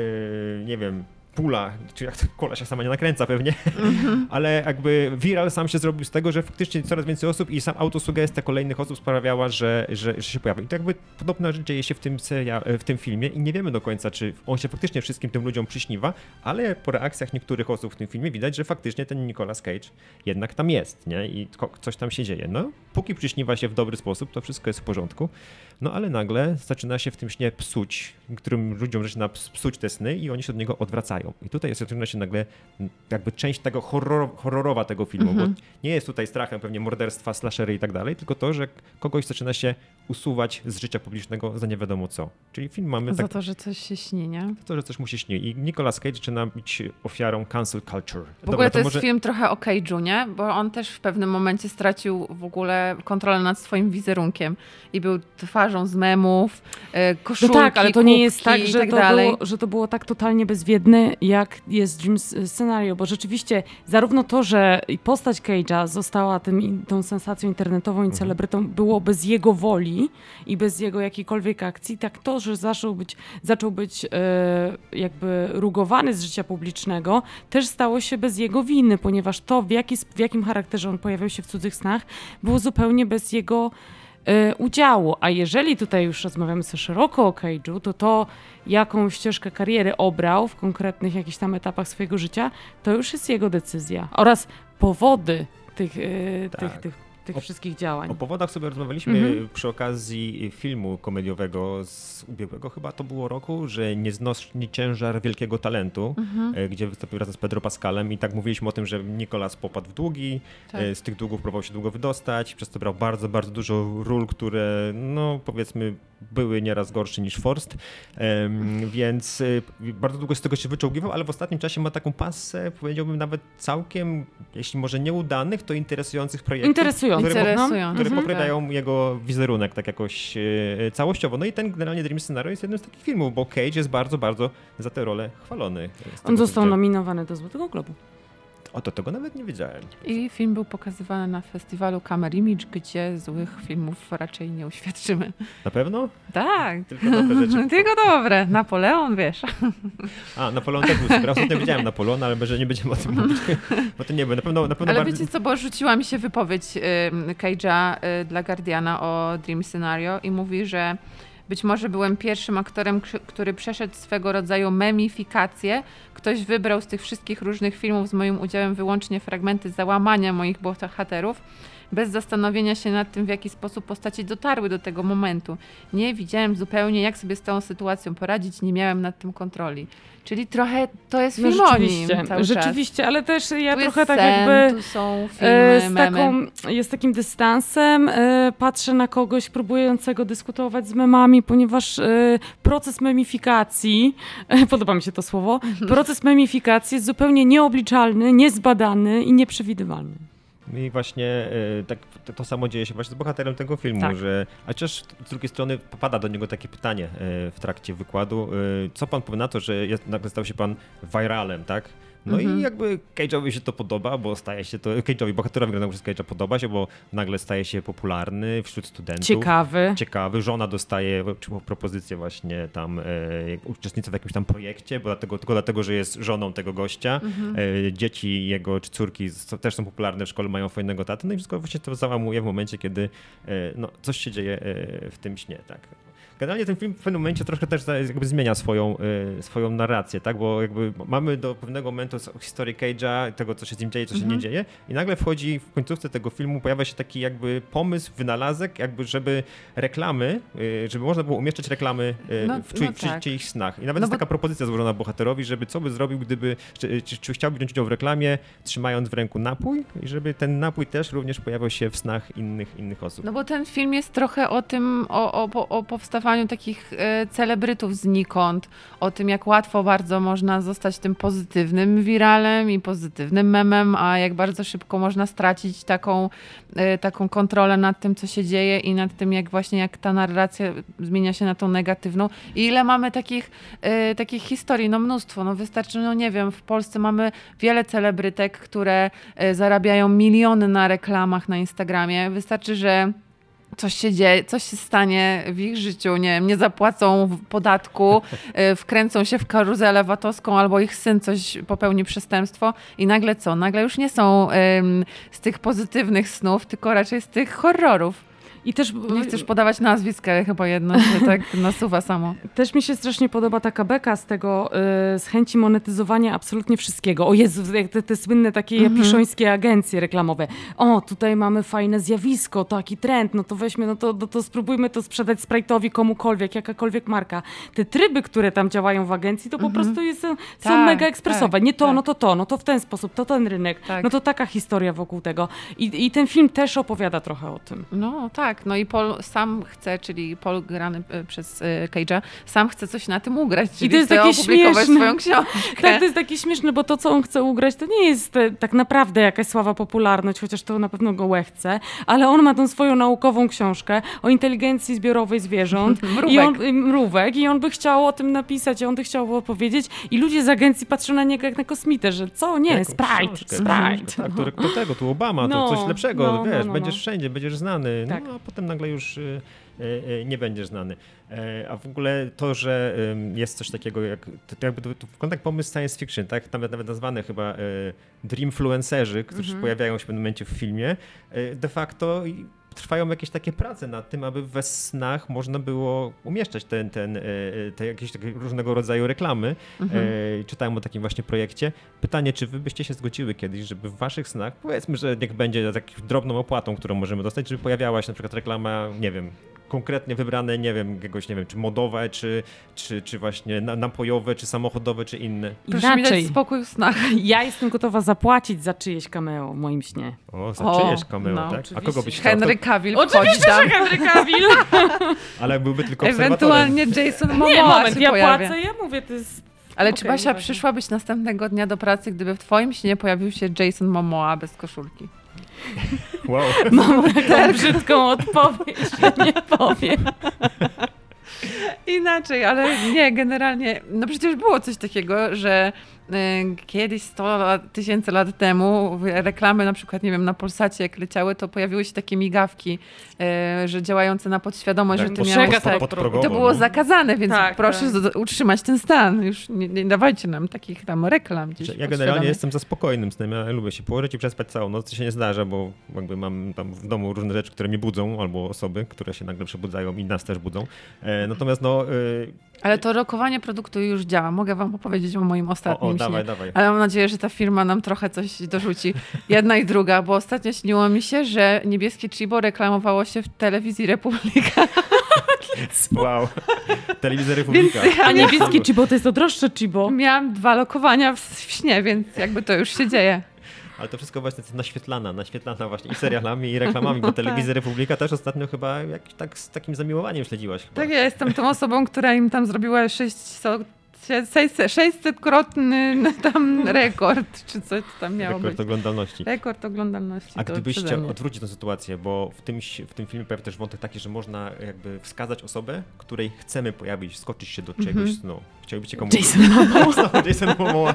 nie wiem, pula, czy jak kola się sama nie nakręca pewnie, ale jakby viral sam się zrobił z tego, że faktycznie coraz więcej osób i sam autosugestia kolejnych osób sprawiała, że, że, że się pojawił. I to jakby podobna rzecz dzieje się w tym, seria, w tym filmie i nie wiemy do końca, czy on się faktycznie wszystkim tym ludziom przyśniwa, ale po reakcjach niektórych osób w tym filmie widać, że faktycznie ten Nicolas Cage jednak tam jest, nie? I coś tam się dzieje. No, póki przyśniwa się w dobry sposób, to wszystko jest w porządku. No ale nagle zaczyna się w tym śnie psuć, którym ludziom zaczyna psuć te sny i oni się od niego odwracają. I tutaj zaczyna się nagle jakby część tego horror, horrorowa tego filmu, mhm. bo nie jest tutaj strachem pewnie morderstwa, slashery i tak dalej, tylko to, że kogoś zaczyna się usuwać z życia publicznego za nie wiadomo co. Czyli film mamy Za tak, to, że coś się śni, nie? Za to, że coś mu się śni. I Nicolas Cage zaczyna być ofiarą cancel culture. W Dobra, ogóle to, to jest może... film trochę o Cage'u, nie? Bo on też w pewnym momencie stracił w ogóle kontrolę nad swoim wizerunkiem i był twarzą z memów, e, koszulki, No tak, ale to nie jest tak, że, tak to było, że to było tak totalnie bezwiedne, jak jest Dream scenario, bo rzeczywiście zarówno to, że postać Cage'a została tym, tą sensacją internetową i mhm. celebrytą, było bez jego woli i bez jego jakiejkolwiek akcji, tak to, że zaczął być, zaczął być e, jakby rugowany z życia publicznego, też stało się bez jego winy, ponieważ to, w, jaki, w jakim charakterze on pojawiał się w cudzych snach, było zupełnie bez jego e, udziału. A jeżeli tutaj już rozmawiamy sobie szeroko o Cage'u, to to, jaką ścieżkę kariery obrał w konkretnych jakichś tam etapach swojego życia, to już jest jego decyzja. Oraz powody tych, e, tak. tych, tych tych o, wszystkich działań. O powodach sobie rozmawialiśmy mhm. przy okazji filmu komediowego z ubiegłego chyba to było roku, że Nieznośny ciężar wielkiego talentu, mhm. E, gdzie wystąpił razem z Pedro Pascalem i tak mówiliśmy o tym, że Nikolas popadł w długi, tak. E, z tych długów próbował się długo wydostać, przez to brał bardzo, bardzo dużo ról, które no powiedzmy były nieraz gorsze niż Forst, więc y, bardzo długo z tego się wyczołgiwał, ale w ostatnim czasie ma taką pasę, powiedziałbym nawet całkiem, jeśli może nieudanych, to interesujących projektów. Interesujących, które, które mhm. poprawiają tak. jego wizerunek tak jakoś y, całościowo. No i ten generalnie Dream Scenario jest jednym z takich filmów, bo Cage jest bardzo, bardzo za tę rolę chwalony. On został nominowany do Złotego Globu. O, to tego nawet nie wiedziałem. I film był pokazywany na festiwalu Camera Image, gdzie złych filmów raczej nie uświadczymy. Na pewno? Tak. Tylko dobre rzeczy. Tylko dobre. Napoleon, wiesz. A, Napoleon też był super. Ostatnio widziałem Napoleona, ale może nie będziemy o tym mówić. Bo to nie wiem, na pewno, na pewno Ale wiecie co, bo rzuciła mi się wypowiedź Cage'a y, dla Guardiana o Dream Scenario i mówi, że być może byłem pierwszym aktorem, który przeszedł swego rodzaju memifikację. Ktoś wybrał z tych wszystkich różnych filmów z moim udziałem wyłącznie fragmenty załamania moich bohaterów bez zastanowienia się nad tym, w jaki sposób postaci dotarły do tego momentu. Nie widziałem zupełnie, jak sobie z tą sytuacją poradzić, nie miałem nad tym kontroli. Czyli trochę to jest film no, rzeczywiście, rzeczywiście, ale też ja tu trochę tak sen, jakby tu są filmy, z taką, jest takim dystansem e, patrzę na kogoś próbującego dyskutować z memami, ponieważ e, proces memifikacji, e, podoba mi się to słowo, proces memifikacji jest zupełnie nieobliczalny, niezbadany i nieprzewidywalny. I właśnie e, tak, to samo dzieje się właśnie z bohaterem tego filmu, tak. że a chociaż z drugiej strony popada do niego takie pytanie e, w trakcie wykładu, e, co pan powie na to, że jest, nagle stał się pan viralem, tak? No mhm. i jakby Cage'owi się to podoba, bo staje się to, Cage'owi, bohaterowi granego przez Cage'a podoba się, bo nagle staje się popularny wśród studentów. Ciekawy. Ciekawy. Żona dostaje propozycję właśnie tam e, uczestnictwa w jakimś tam projekcie, bo dlatego, tylko dlatego, że jest żoną tego gościa. Mhm. E, dzieci jego czy córki też są popularne w szkole, mają fajnego tatę, no i wszystko właśnie to załamuje w momencie, kiedy e, no, coś się dzieje e, w tym śnie, tak. Generalnie ten film w pewnym momencie troszkę też jakby zmienia swoją, y, swoją narrację, tak? Bo jakby mamy do pewnego momentu historię Cage'a, tego co się z nim dzieje, co się mhm. nie dzieje i nagle wchodzi w końcówce tego filmu, pojawia się taki jakby pomysł, wynalazek, jakby żeby reklamy, y, żeby można było umieszczać reklamy y, no, w no tak. czyichś snach. I nawet no jest bo... taka propozycja złożona bohaterowi, żeby co by zrobił, gdyby, czy, czy, czy chciałby wziąć udział w reklamie, trzymając w ręku napój i żeby ten napój też również pojawiał się w snach innych, innych osób. No bo ten film jest trochę o tym, o, o, o powstawaniu powstawaniu takich e, celebrytów znikąd, o tym, jak łatwo bardzo można zostać tym pozytywnym wiralem i pozytywnym memem, a jak bardzo szybko można stracić taką, e, taką kontrolę nad tym, co się dzieje i nad tym, jak właśnie jak ta narracja zmienia się na tą negatywną. I ile mamy takich, e, takich historii, no mnóstwo, no wystarczy, no nie wiem, w Polsce mamy wiele celebrytek, które zarabiają miliony na reklamach na Instagramie. Wystarczy, że coś się dzieje, coś się stanie w ich życiu, nie wiem, nie zapłacą podatku, y, wkręcą się w karuzelę VAT-owską albo ich syn coś popełni przestępstwo i nagle co? Nagle już nie są z tych pozytywnych snów, tylko raczej z tych horrorów. I też, Nie chcesz podawać nazwisk, ale chyba jedno się tak nasuwa samo. też mi się strasznie podoba taka beka z tego, y, z chęci monetyzowania absolutnie wszystkiego. O Jezu, jak te, te słynne takie Mhm. japiszońskie agencje reklamowe. O, tutaj mamy fajne zjawisko, taki trend, no to weźmy, no to, no to spróbujmy to sprzedać Sprite'owi komukolwiek, jakakolwiek marka. Te tryby, które tam działają w agencji, to po prostu jest, są Tak, mega ekspresowe. tak, Nie to, tak. no to to, no to w ten sposób, to ten rynek. Tak. No to taka historia wokół tego. I, I ten film też opowiada trochę o tym. No tak, no i Paul sam chce, czyli Paul grany e, przez e, Cage'a, sam chce coś na tym ugrać, czyli to jest chce takie opublikować śmieszne. swoją książkę. Tak, to jest takie śmieszne, bo to, co on chce ugrać, to nie jest e, tak naprawdę jakaś sława, popularność, chociaż to na pewno go łechce, ale on ma tą swoją naukową książkę o inteligencji zbiorowej zwierząt. Mrówek. I on, i mrówek. I on by chciał o tym napisać, i on by chciał opowiedzieć. I ludzie z agencji patrzą na niego jak na kosmitę, że co? Nie, Jaką Sprite, książkę, Sprite. Tak, to, to tego, tu Obama, No, to coś lepszego, no, no, wiesz, no, będziesz no. wszędzie, będziesz znany, Tak. no a potem nagle już y, y, y, nie będziesz znany. E, a w ogóle to, że jest coś takiego jak, to, to jakby to, to wygląda jak pomysł science fiction, tak? Nawet, nawet nazwane chyba y, dreamfluencerzy, którzy Mhm. pojawiają się w pewnym momencie w filmie, y, de facto trwają jakieś takie prace nad tym, aby we snach można było umieszczać ten, ten, e, e, te jakieś takie różnego rodzaju reklamy. Mhm. E, Czytałem o takim właśnie projekcie. Pytanie, czy wy byście się zgodziły kiedyś, żeby w waszych snach, powiedzmy, że niech będzie tak drobną opłatą, którą możemy dostać, żeby pojawiała się na przykład reklama, nie wiem, konkretnie wybrane, nie wiem, jakiegoś, nie wiem, czy modowe, czy, czy, czy właśnie na- napojowe, czy samochodowe, czy inne. Proszę mi dać spokój w snach. Ja jestem gotowa zapłacić za czyjeś cameo w moim śnie. O, za O, czyjeś cameo, no, tak? A oczywiście. kogo byś chciał? Henry To, Cavill wchodzi tam. Henry Cavill. ale byłby tylko. Ewentualnie Jason Momoa Nie, moment, się ja pojawia. płacę, ja mówię, to jest... Ale Okej, czy Basia przyszłabyś następnego dnia do pracy, gdyby w twoim śnie pojawił się Jason Momoa bez koszulki? Wow. Mam taką brzydką odpowiedź, nie powiem. Inaczej, ale nie, generalnie, no przecież było coś takiego, że kiedyś 100 lat, tysięcy lat temu reklamy na przykład, nie wiem, na Polsacie jak leciały, to pojawiły się takie migawki, y, że działające na podświadomość, Tak, że ty pod- miałeś pod- tak, to było no. zakazane, więc Tak, proszę tak. utrzymać ten stan. Już nie, nie dawajcie nam takich tam reklam gdzieś Ja generalnie jestem za spokojnym snem. Ja lubię się położyć i przespać całą noc. To się nie zdarza, bo jakby mam tam w domu różne rzeczy, które mnie budzą, albo osoby, które się nagle przebudzają i nas też budzą. E, natomiast no... Ale to rokowanie produktu już działa. Mogę wam opowiedzieć o moim o, ostatnim o, śnie. dawaj, dawaj. Ale mam nadzieję, że ta firma nam trochę coś dorzuci. Jedna i druga, bo ostatnio śniło mi się, że niebieskie Chibo reklamowało się w telewizji Republika. Wow. Telewizja Republika. Więc A niebieskie Chibo to jest to droższe Chibo. Miałam dwa lokowania w, w śnie, więc jakby to już się dzieje. Ale to wszystko właśnie jest naświetlana, naświetlana właśnie i serialami, i reklamami, bo No Telewizja tak. Republika też ostatnio chyba jak, tak z takim zamiłowaniem śledziłaś chyba. Tak, ja jestem tą osobą, która im tam zrobiła 600-krotny tam rekord, czy coś tam miało Rekord być. oglądalności. Rekord oglądalności. A przeze mnie. odwrócić tę sytuację, bo w tym, w tym filmie pojawia też wątek taki, że można jakby wskazać osobę, której chcemy pojawić, skoczyć się do czegoś Mhm. snu. Chciałbyście komuś... Jason Momoa. Jason Momoa.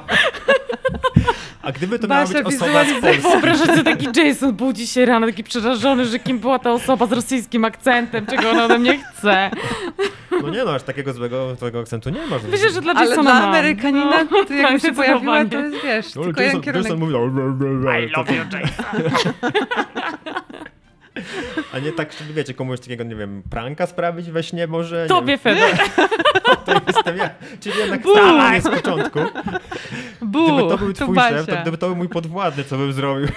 A gdyby to miała Basia być osoba z Polski? Wyobrażasz sobie taki Jason budzi się rano, taki przerażony, że kim była ta osoba z rosyjskim akcentem, czego ona ode mnie chce. No nie no, aż takiego złego twojego akcentu nie ma. Myślę, że dla Ale Jasona dla mam. Amerykanina, No, to jakby się pojawiła, to jest, wiesz, No, tylko Jason, jeden kierunek. Jason mówił... I love you, Jason. A nie tak, żeby wiecie, komuś takiego, nie wiem, pranka sprawić we śnie może? Tobie, Fedor. to jestem ja. Czyli jednak Bu! stałem z początku. Bu, Gdyby to był twój Basia. szef, to gdyby to był mój podwładny, co bym zrobił?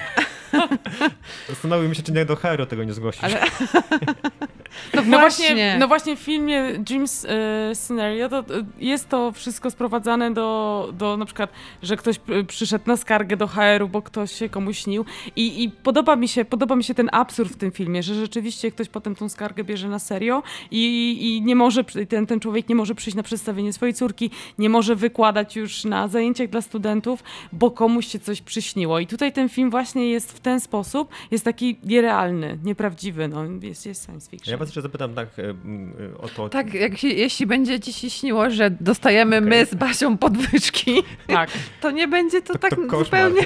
Zastanowiłbym się, czy nie do HR tego nie zgłosić. Ale- No właśnie. właśnie, no właśnie w filmie Dreams e, Scenario to, jest to wszystko sprowadzane do, do na przykład, że ktoś przyszedł na skargę do HR-u, bo ktoś się komuś śnił i, i podoba, mi się, podoba mi się ten absurd w tym filmie, że rzeczywiście ktoś potem tą skargę bierze na serio i, i nie może, ten, ten człowiek nie może przyjść na przedstawienie swojej córki, nie może wykładać już na zajęciach dla studentów, bo komuś się coś przyśniło. I tutaj ten film właśnie jest w ten sposób, jest taki nierealny, nieprawdziwy, no, jest, jest science fiction. Ja was jeszcze zapytam tak o to. Tak, jak się, jeśli będzie ci się śniło, że dostajemy Okej. my z Basią podwyżki, Tak. to nie będzie to, To- tak to zupełnie...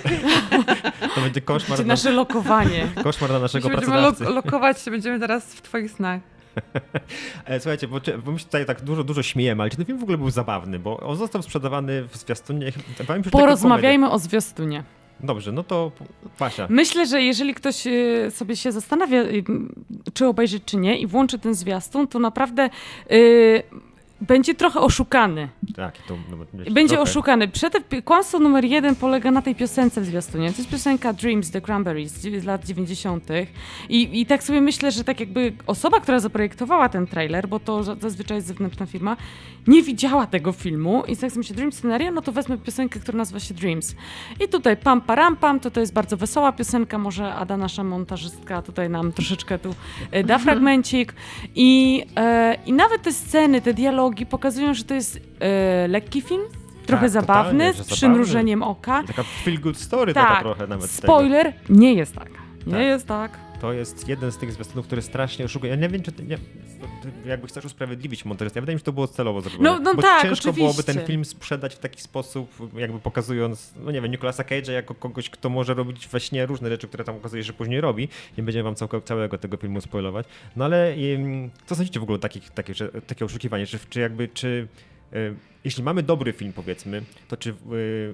To będzie koszmar, Będzie na, nasze lokowanie. koszmar dla naszego Jeśli będziemy pracodawcy. lo- lokować się, będziemy teraz w twoich snach. E, Słuchajcie, bo, czy- bo my się tutaj tak dużo, dużo śmiejemy, ale czy ten film w ogóle był zabawny? Bo on został sprzedawany w zwiastunie. Porozmawiajmy o zwiastunie. Dobrze, no to Pasia. Myślę, że jeżeli ktoś y, sobie się zastanawia, czy obejrzeć, czy nie i włączy ten zwiastun, to naprawdę y, będzie trochę oszukany. Tak, to, no, będzie trochę. oszukany. Przed, kłamstwo numer jeden polega na tej piosence w zwiastunie. To jest piosenka Dreams The Cranberries z lat 90. I, I tak sobie myślę, że tak jakby osoba, która zaprojektowała ten trailer, bo to zazwyczaj jest zewnętrzna firma, nie widziała tego filmu i tak sobie myślę, Dream Scenario, no to wezmę piosenkę, która nazywa się Dreams. I tutaj pam param pam, to to jest bardzo wesoła piosenka, może Ada, nasza montażystka, tutaj nam troszeczkę tu e, da fragmencik. I, e, I nawet te sceny, te dialogi pokazują, że to jest e, lekki film, trochę tak, zabawny, z przymrużeniem oka. Taka feel good story tak. taka trochę nawet. Spoiler, nie jest tak. Nie Tak. jest tak. To jest jeden z tych zwiastunów, który strasznie oszukuje. Ja nie wiem, czy ty, nie, jakby chcesz usprawiedliwić montażystę. Ja wydaje mi się, że to było celowo zrobione. No- no bo tak, ciężko oczywiście. byłoby ten film sprzedać w taki sposób, jakby pokazując, no nie wiem, Nicolasa Cage'a jako kogoś, kto może robić we śnie różne rzeczy, które tam okazuje że później robi. Nie będziemy wam całko, całego tego filmu spoilować. No ale co sądzicie w ogóle o takich, takie, że, takie oszukiwanie? Czy, czy jakby, czy y, jeśli mamy dobry film, powiedzmy, to czy y,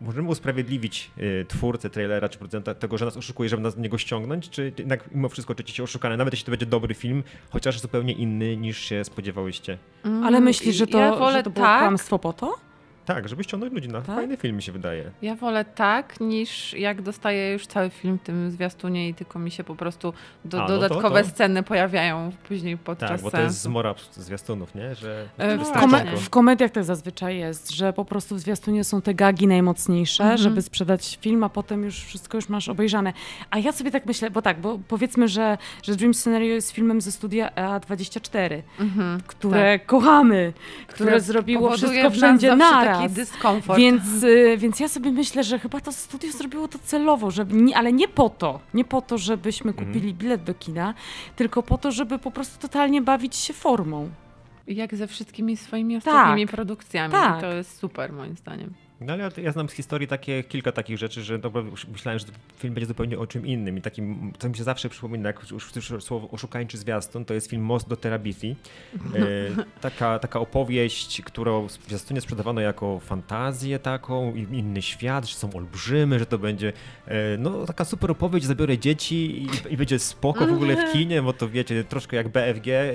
możemy usprawiedliwić y, twórcę trailera czy producenta tego, że nas oszukuje, żeby nas do niego ściągnąć, czy jednak mimo wszystko czujecie się oszukane, nawet jeśli to będzie dobry film, chociaż zupełnie inny niż się spodziewałyście? Ale myślisz, że to, Mm, ja wolę że to było tak, kłamstwo po to? Tak, żeby ściągnąć ludzi na Tak? fajny film mi się wydaje. Ja wolę tak, niż jak dostaję już cały film w tym zwiastunie i tylko mi się po prostu do, A, no to- dodatkowe to- sceny pojawiają później podczas Tak, bo to jest zmora zwiastunów, nie? Że E, No W, tylko- w komediach tak zazwyczaj jest, że po prostu w zwiastunie są te gagi najmocniejsze, Mhm. żeby sprzedać film, a potem już wszystko już masz obejrzane. A ja sobie tak myślę, bo tak, bo powiedzmy, że, że Dream Scenario jest filmem ze studia EA24, Mhm, które kochamy, które, zrobiło powoduje wszystko wszędzie naraz. Taki dyskomfort. Więc, y, więc ja sobie myślę, że chyba to studio zrobiło to celowo, żeby, nie, ale nie po to, nie po to, żebyśmy Mhm. kupili bilet do kina, tylko po to, żeby po prostu totalnie bawić się formą. Jak ze wszystkimi swoimi ostatnimi produkcjami. Tak. To jest super moim zdaniem. No ale ja, znam z historii takie, kilka takich rzeczy, że dobra, myślałem, że film będzie zupełnie o czym innym i takim, co mi się zawsze przypomina, jak już słowo oszukańczy zwiastun, to jest film Most do Terabithii. E, taka, taka opowieść, którą w zwiastunie sprzedawano jako fantazję taką, inny świat, że są olbrzymy, że to będzie e, no taka super opowieść, zabiorę dzieci i, i będzie spoko w ogóle w kinie, bo to wiecie, troszkę jak BFG, e,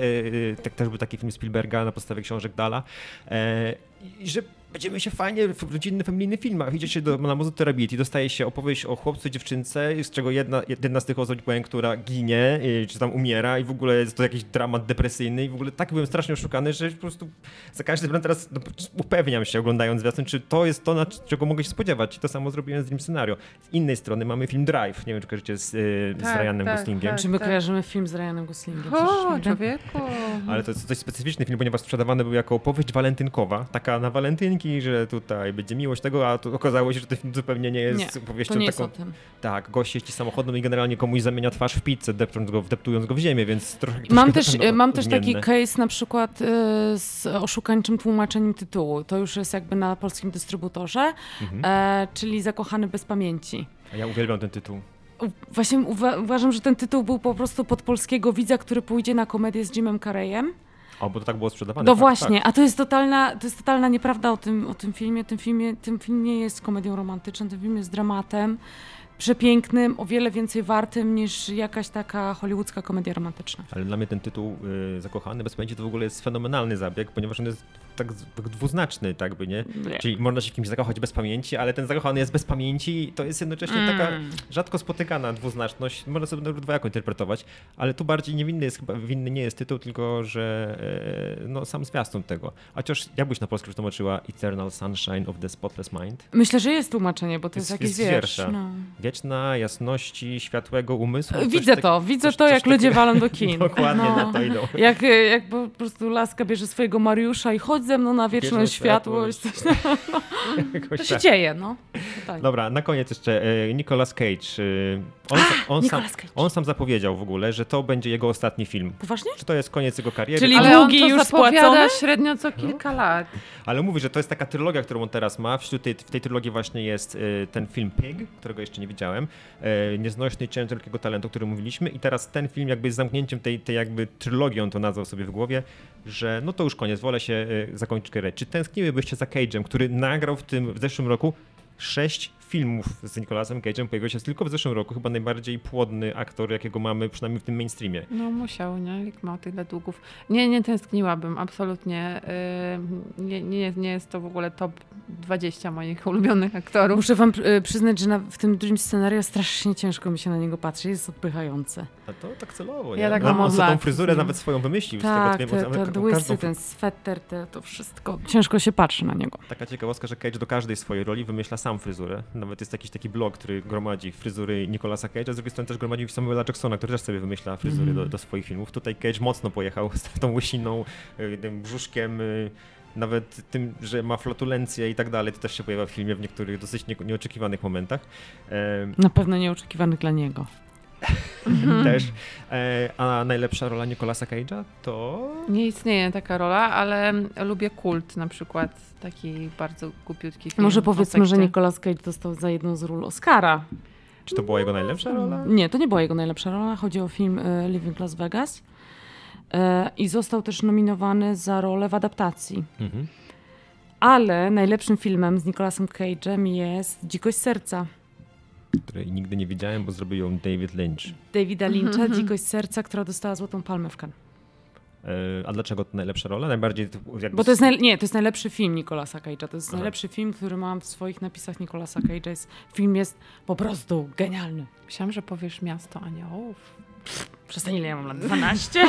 e, tak też był taki film Spielberga na podstawie książek Dala. E, i że będziemy się fajnie w rodzinny, familijny filmach. Idzie się do, na muzu terapii, dostaje się opowieść o chłopcu i dziewczynce, z czego jedna, jedna z tych osób, powiem, która ginie, czy tam umiera i w ogóle jest to jakiś dramat depresyjny i w ogóle tak byłem strasznie oszukany, że po prostu za każdym razem teraz no, upewniam się, oglądając zwiastun, czy to jest to, na czego mogę się spodziewać. I to samo zrobiłem z Dream Scenario. Z innej strony mamy film Drive, nie wiem, czy kojarzycie z, y, z Tak, Ryanem tak, Goslingiem. tak. Czy my kojarzymy film z Ryanem Goslingiem? O, człowieku. Ale to jest dość specyficzny film, ponieważ sprzedawany był jako opowieść walentynkowa, taka na walentynki, że tutaj będzie miłość tego, a tu okazało się, że ten film zupełnie nie jest Nie, opowieścią To nie jest taką... o tym. Tak, gość jeździ samochodem i generalnie komuś zamienia twarz w pizzę, depcząc go, wdeptując go w ziemię, więc trochę... Mam też, mam też taki case na przykład y, z oszukańczym tłumaczeniem tytułu. To już jest jakby na polskim dystrybutorze, Mhm. e, czyli Zakochany bez pamięci. A ja uwielbiam ten tytuł. Właśnie uwa- uważam, że ten tytuł był po prostu pod polskiego widza, który pójdzie na komedię z Jimem Carreyem. O, bo to tak było sprzedawane. No tak, właśnie, Tak. a to jest totalna, to jest totalna nieprawda o tym, o tym filmie. Ten, filmie. ten film nie jest komedią romantyczną, ten film jest dramatem przepięknym, o wiele więcej wartym niż jakaś taka hollywoodzka komedia romantyczna. Ale dla mnie ten tytuł y, Zakochany bez pamięci to w ogóle jest fenomenalny zabieg, ponieważ on jest tak, tak dwuznaczny, tak by nie? Nie. Czyli można się w kimś zakochać bez pamięci, ale ten zakochany jest bez pamięci i to jest jednocześnie Mm. taka rzadko spotykana dwuznaczność. Można sobie nawet dwojako interpretować, ale tu bardziej niewinny jest chyba, winny nie jest tytuł, tylko że e, no, sam zwiastun tego. A chociaż jakbyś na polsku przetłumaczyła Eternal Sunshine of the Spotless Mind? Myślę, że jest tłumaczenie, bo to jest, Jest- jakiś jest wiersz. No. Wieczna jasności światłego umysłu. coś Widzę tak- to, widzę coś- to, coś jak ludzie takiego. walą do kin. Dokładnie No. na to idą. Jak, jak po prostu laska bierze swojego Mariusza i chodź ze mną na wieczną Wieczną światłość. światłość. To Jakoś się tak. dzieje, no. Totalnie. Dobra, na koniec jeszcze e, Nicolas Cage. On, on, sam, on sam zapowiedział w ogóle, że to będzie jego ostatni film. Poważnie? Czy to jest koniec jego kariery? Czyli ale, Ale on długi to już spłacony? średnio co kilka lat. ale mówi, że to jest taka trylogia, którą on teraz ma. Wśród tej, w tej trylogii właśnie jest e, ten film Pig, którego jeszcze nie widziałem. E, Nieznośny ciężar wielkiego talentu, o którym mówiliśmy. I teraz ten film jakby jest zamknięciem tej, tej jakby trylogii, on to nazwał sobie w głowie, że no to już koniec, wolę się e, zakończyć karierę. Czy tęskniłybyście za Cage'em, który nagrał w tym w zeszłym roku sześć filmów z Nicolasem Cage'em pojawił się tylko w zeszłym roku, chyba najbardziej płodny aktor, jakiego mamy przynajmniej w tym mainstreamie. No musiał, nie? Jak ma tyle długów. Nie, nie tęskniłabym, absolutnie. Yy, nie, nie, nie jest to w ogóle top 20 moich ulubionych aktorów. Muszę wam y, przyznać, że na, w tym drugim scenariuszu strasznie ciężko mi się na niego patrzy. Jest odpychające. A to tak celowo, Ja nie? tak No, mam on tą fryzurę nawet swoją wymyślił. Tak, z tego, te, co- te każdą ten sweter, te, to wszystko. Ciężko się patrzy na niego. Taka ciekawostka, że Cage do każdej swojej roli wymyśla sam fryzurę. Nawet jest jakiś taki blog, który gromadzi fryzury Nicolasa Cage'a, z drugiej strony też gromadzi Samuela Jacksona, który też sobie wymyśla fryzury Mhm. do, do swoich filmów. Tutaj Cage mocno pojechał z tą łysiną, y, tym brzuszkiem, y, nawet tym, że ma flatulencję i tak dalej. To też się pojawia w filmie w niektórych dosyć nie, nieoczekiwanych momentach. Em, Na pewno nieoczekiwanych dla niego. Też. E, a najlepsza rola Nicolasa Cage'a to... Nie istnieje taka rola, ale lubię kult na przykład. Taki bardzo głupiutki film. Może powiedzmy, że. Nicolas Cage dostał za jedną z ról Oscara. Czy to była jego najlepsza rola? Nie, to nie była jego najlepsza rola. Chodzi o film e, Living Las Vegas. E, I został też nominowany za rolę w adaptacji. Mhm. Ale najlepszym filmem z Nicolasem Cage'em jest Dzikość Serca. Której nigdy nie widziałem, bo zrobił ją David Lynch. Davida Lyncha, Dzikość Serca, która dostała Złotą Palmę w Cannes. E, A dlaczego to najlepsza rola? Najbardziej jakby Bo to jest, naj... nie, to jest najlepszy film Nicolasa Cage'a. To jest Aha. najlepszy film, który mam w swoich napisach Nicolasa Cage'a. Jest, film jest po prostu genialny. Myślałam, że powiesz miasto aniołów. Przestań, ile ja mam lat? 12?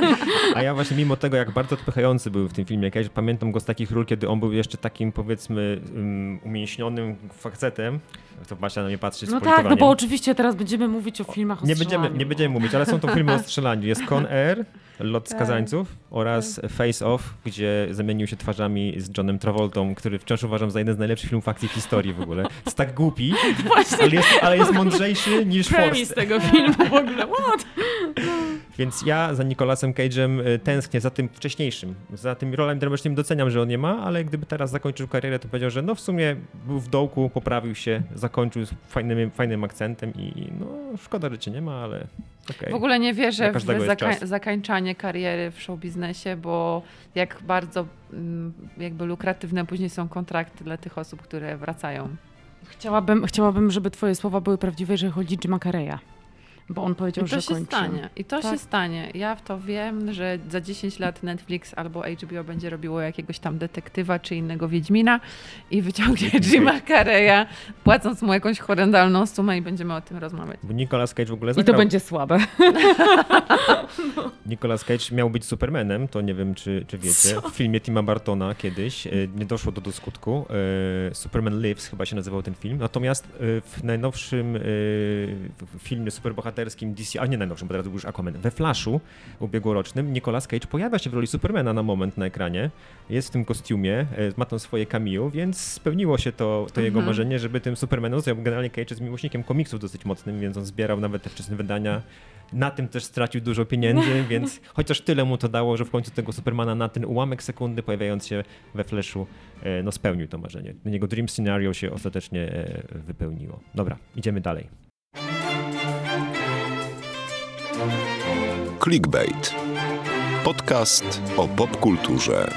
A ja właśnie mimo tego, jak bardzo odpychający był w tym filmie, Cage, pamiętam go z takich ról, kiedy on był jeszcze takim powiedzmy um, umięśnionym facetem. To Basia na mnie patrzy z No tak, no bo oczywiście teraz będziemy mówić o filmach o nie będziemy, nie będziemy mówić, ale są to filmy o strzelaniu. Jest Con Air, Lot Skazańców oraz Face Off, gdzie zamienił się twarzami z Johnem Travoltą, który wciąż uważam za jeden z najlepszych filmów akcji w historii w ogóle. Jest tak głupi, ale jest, ale jest mądrzejszy niż Forst. tego filmu w ogóle. What? Więc ja za Nicolasem Cage'em y, tęsknię za tym wcześniejszym, za tymi rolami dramatycznymi doceniam, że on nie ma, ale gdyby teraz zakończył karierę, to powiedział, że no w sumie był w dołku, poprawił się, zakończył z fajnym, fajnym akcentem i no szkoda, że cię nie ma, ale okej. W ogóle nie wierzę w zaka- zakańczanie kariery w showbiznesie, bo jak bardzo mm, jakby lukratywne później są kontrakty dla tych osób, które wracają. Chciałabym, chciałabym, żeby twoje słowa były prawdziwe, jeżeli chodzi o Jima Carreya. Bo on powiedział, I to że się kończy. stanie. I to Tak. się stanie. Ja w to wiem, że za 10 lat Netflix albo HBO będzie robiło jakiegoś tam detektywa czy innego Wiedźmina i wyciągnie Jima Carreya, płacąc mu jakąś horrendalną sumę i będziemy o tym rozmawiać. Bo Nicolas Cage w ogóle I to zagrał. będzie słabe. Nicolas Cage miał być Supermanem, to nie wiem, czy, czy wiecie. Co? W filmie Tima Bartona kiedyś e, nie doszło do, do skutku. E, Superman Lives chyba się nazywał ten film. Natomiast e, w najnowszym filmie superbohaterskim DC, a nie najnowszym, bo teraz był już Aquaman, we Flashu ubiegłorocznym, Nicolas Cage pojawia się w roli Supermana na moment na ekranie. Jest w tym kostiumie, e, ma tam swoje cameo, więc spełniło się to, to jego Mhm. marzenie, żeby tym Supermanem został. Generalnie Cage jest miłośnikiem komiksów dosyć mocnym, więc on zbierał nawet te wczesne wydania na tym też stracił dużo pieniędzy, więc chociaż tyle mu to dało, że w końcu tego Supermana na ten ułamek sekundy pojawiając się we Flashu, e, no spełnił to marzenie. Jego dream scenario się ostatecznie e, wypełniło. Dobra, idziemy dalej. Clickbait. Podcast o popkulturze.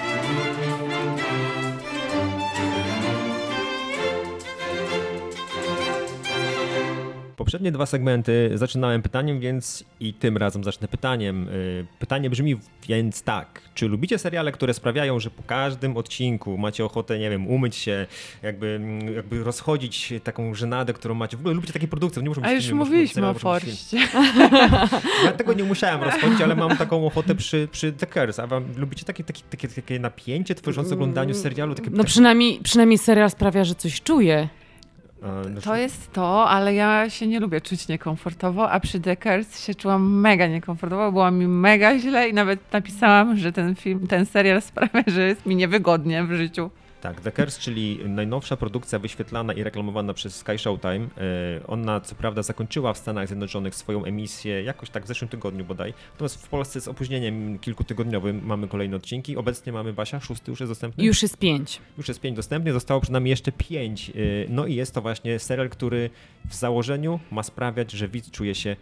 Poprzednie dwa segmenty zaczynałem pytaniem, więc i tym razem zacznę pytaniem. Y, Pytanie brzmi więc tak. Czy lubicie seriale, które sprawiają, że po każdym odcinku macie ochotę, nie wiem, umyć się, jakby, jakby rozchodzić taką żenadę, którą macie? W ogóle lubicie takie produkcje? Nie muszą być A już filmy, mówiliśmy o. Forście. Ja tego nie musiałem rozchodzić, ale mam taką ochotę przy, przy The Curse. A wam lubicie takie, takie, takie, takie napięcie tworzące oglądaniu serialu? Takie, No przynajmniej, przynajmniej serial sprawia, że coś czuję. A, no, To jest to, ale ja się nie lubię czuć niekomfortowo, a przy Deckers się czułam mega niekomfortowo, było mi mega źle i nawet napisałam, że ten film, ten serial sprawia, że jest mi niewygodnie w życiu. Tak, The Curse, czyli najnowsza produkcja wyświetlana i reklamowana przez Sky Showtime. E, Ona co prawda zakończyła w Stanach Zjednoczonych swoją emisję jakoś tak w zeszłym tygodniu bodaj. Natomiast w Polsce z opóźnieniem kilkutygodniowym mamy kolejne odcinki. Obecnie mamy Basia, szósty już jest dostępny. Już jest pięć. Już jest pięć dostępnych, zostało przynajmniej jeszcze pięć. Yy, No i jest to właśnie serial, który w założeniu ma sprawiać, że widz czuje się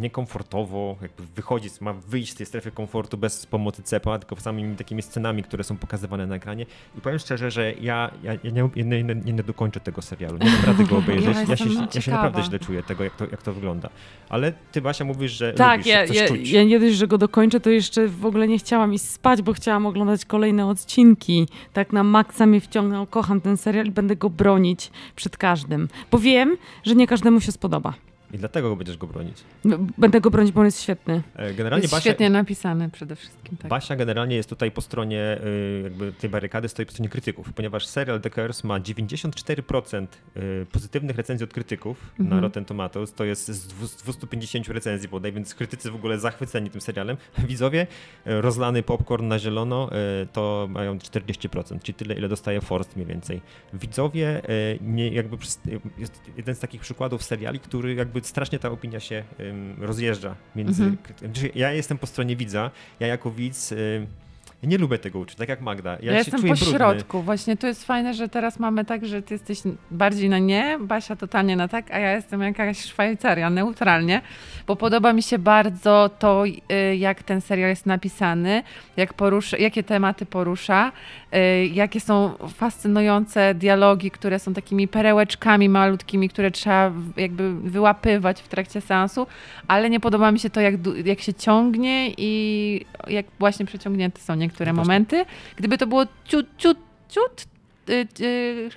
niekomfortowo, jakby wychodzi, ma wyjść z tej strefy komfortu bez pomocy cepa, tylko samymi takimi scenami, które są pokazywane na ekranie. I powiem szczerze, że ja, ja, ja nie, nie, nie, nie dokończę tego serialu, nie mam rady go obejrzeć. Ja, ja, się, ja się naprawdę źle czuję tego, jak to, jak to wygląda. Ale ty, Basia, mówisz, że tak, lubisz ja, coś ja, czuć. ja nie dość, że go dokończę, to jeszcze w ogóle nie chciałam iść spać, bo chciałam oglądać kolejne odcinki. Tak na maksa mnie wciągnął, kocham ten serial i będę go bronić przed każdym. Bo wiem, że nie każdemu się spodoba. I dlatego będziesz go bronić. No, będę go bronić, bo on jest świetny. E, generalnie jest Basia, świetnie napisany przede wszystkim. Tak. Basia generalnie jest tutaj po stronie y, jakby tej barykady, stoi po stronie krytyków, ponieważ serial The Curse ma 94% y, pozytywnych recenzji od krytyków na Mhm. Rotten Tomatoes. To jest z dwu- z 250 recenzji bodaj, więc krytycy w ogóle zachwyceni tym serialem. Widzowie, y, rozlany popcorn na zielono, to mają 40%, czyli tyle, ile dostaje Forst mniej więcej. Widzowie, nie, jakby jest jeden z takich przykładów seriali, który jakby strasznie ta opinia się rozjeżdża między... Mhm. Znaczy, Ja jestem po stronie widza, ja jako widz y, nie lubię tego uczyć, tak jak Magda. Ja, Ja, jestem po środku. Właśnie to jest fajne, że teraz mamy tak, że ty jesteś bardziej na nie, Basia totalnie na tak, a ja jestem jakaś Szwajcaria, neutralnie, bo podoba mi się bardzo to, y, jak ten serial jest napisany, jak porusza, jakie tematy porusza, y, jakie są fascynujące dialogi, które są takimi perełeczkami malutkimi, które trzeba jakby wyłapywać w trakcie seansu, ale nie podoba mi się to, jak, jak się ciągnie i jak właśnie przeciągnięte są niektóre No momenty. Gdyby to było ciut, ciut, ciut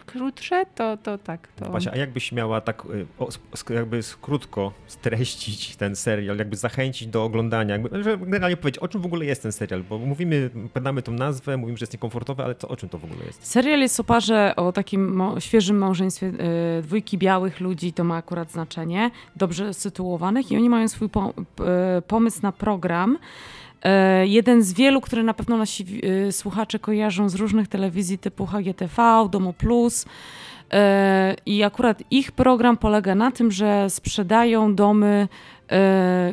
krótsze, to, to tak. To... Basia, a jakbyś miała tak y, o, sk- jakby krótko streścić ten serial, jakby zachęcić do oglądania, jakby, że generalnie powiedzieć, o czym w ogóle jest ten serial, bo mówimy, podamy tą nazwę, mówimy, że jest niekomfortowe, ale to, o czym to w ogóle jest? Serial jest o parze, o takim mo- świeżym małżeństwie dwójki białych ludzi, to ma akurat znaczenie, dobrze sytuowanych i oni mają swój po, pomysł na program. E, jeden z wielu, który na pewno nasi e, słuchacze kojarzą z różnych telewizji typu HGTV, Domo Plus. E, I akurat ich program polega na tym, że sprzedają domy,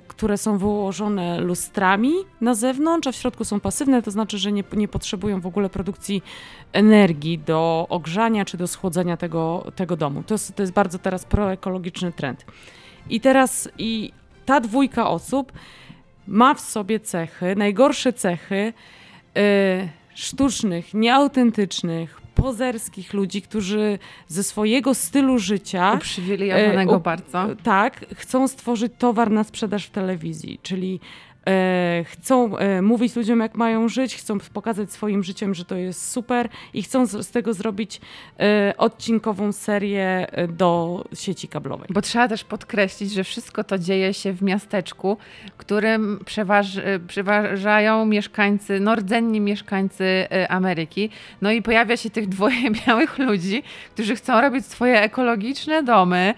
które są wyłożone lustrami na zewnątrz, a w środku są pasywne, to znaczy, że nie, nie potrzebują w ogóle produkcji energii do ogrzania czy do schłodzenia tego, tego domu. To jest, to jest bardzo teraz proekologiczny trend. I teraz i ta dwójka osób ma w sobie cechy, najgorsze cechy y, sztucznych, nieautentycznych, pozerskich ludzi, którzy ze swojego stylu życia Uprzywilejowanego E, u- bardzo. tak, chcą stworzyć towar na sprzedaż w telewizji, czyli chcą e, mówić ludziom, jak mają żyć, chcą pokazać swoim życiem, że to jest super i chcą z, tego zrobić e, odcinkową serię e, do sieci kablowej. Bo trzeba też podkreślić, że wszystko to dzieje się w miasteczku, którym przeważ, przeważają mieszkańcy, no rdzenni mieszkańcy Ameryki. No i pojawia się tych dwoje białych ludzi, którzy chcą robić swoje ekologiczne domy,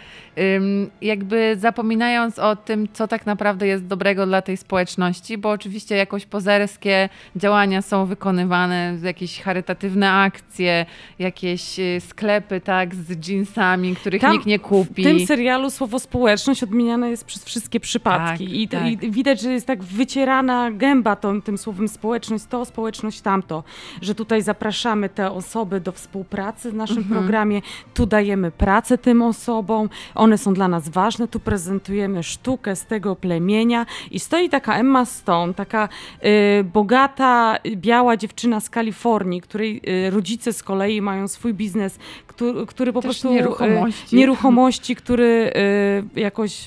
jakby zapominając o tym, co tak naprawdę jest dobrego dla tej społeczności, bo oczywiście jakoś pozerskie działania są wykonywane, jakieś charytatywne akcje, jakieś y, sklepy tak z jeansami, których Tam nikt nie kupi. W tym serialu słowo społeczność odmieniane jest przez wszystkie przypadki. Tak, I, tak. I widać, że jest tak wycierana gęba tą, tym słowem społeczność, to, społeczność tamto. Że tutaj zapraszamy te osoby do współpracy w naszym Mhm. programie, tu dajemy pracę tym osobom, one są dla nas ważne, tu prezentujemy sztukę z tego plemienia. I stoi taka Emma Stone, taka y, bogata, biała dziewczyna z Kalifornii, której y, rodzice z kolei mają swój biznes, który, który po Też prostu... y, nieruchomości. nieruchomości, który y, jakoś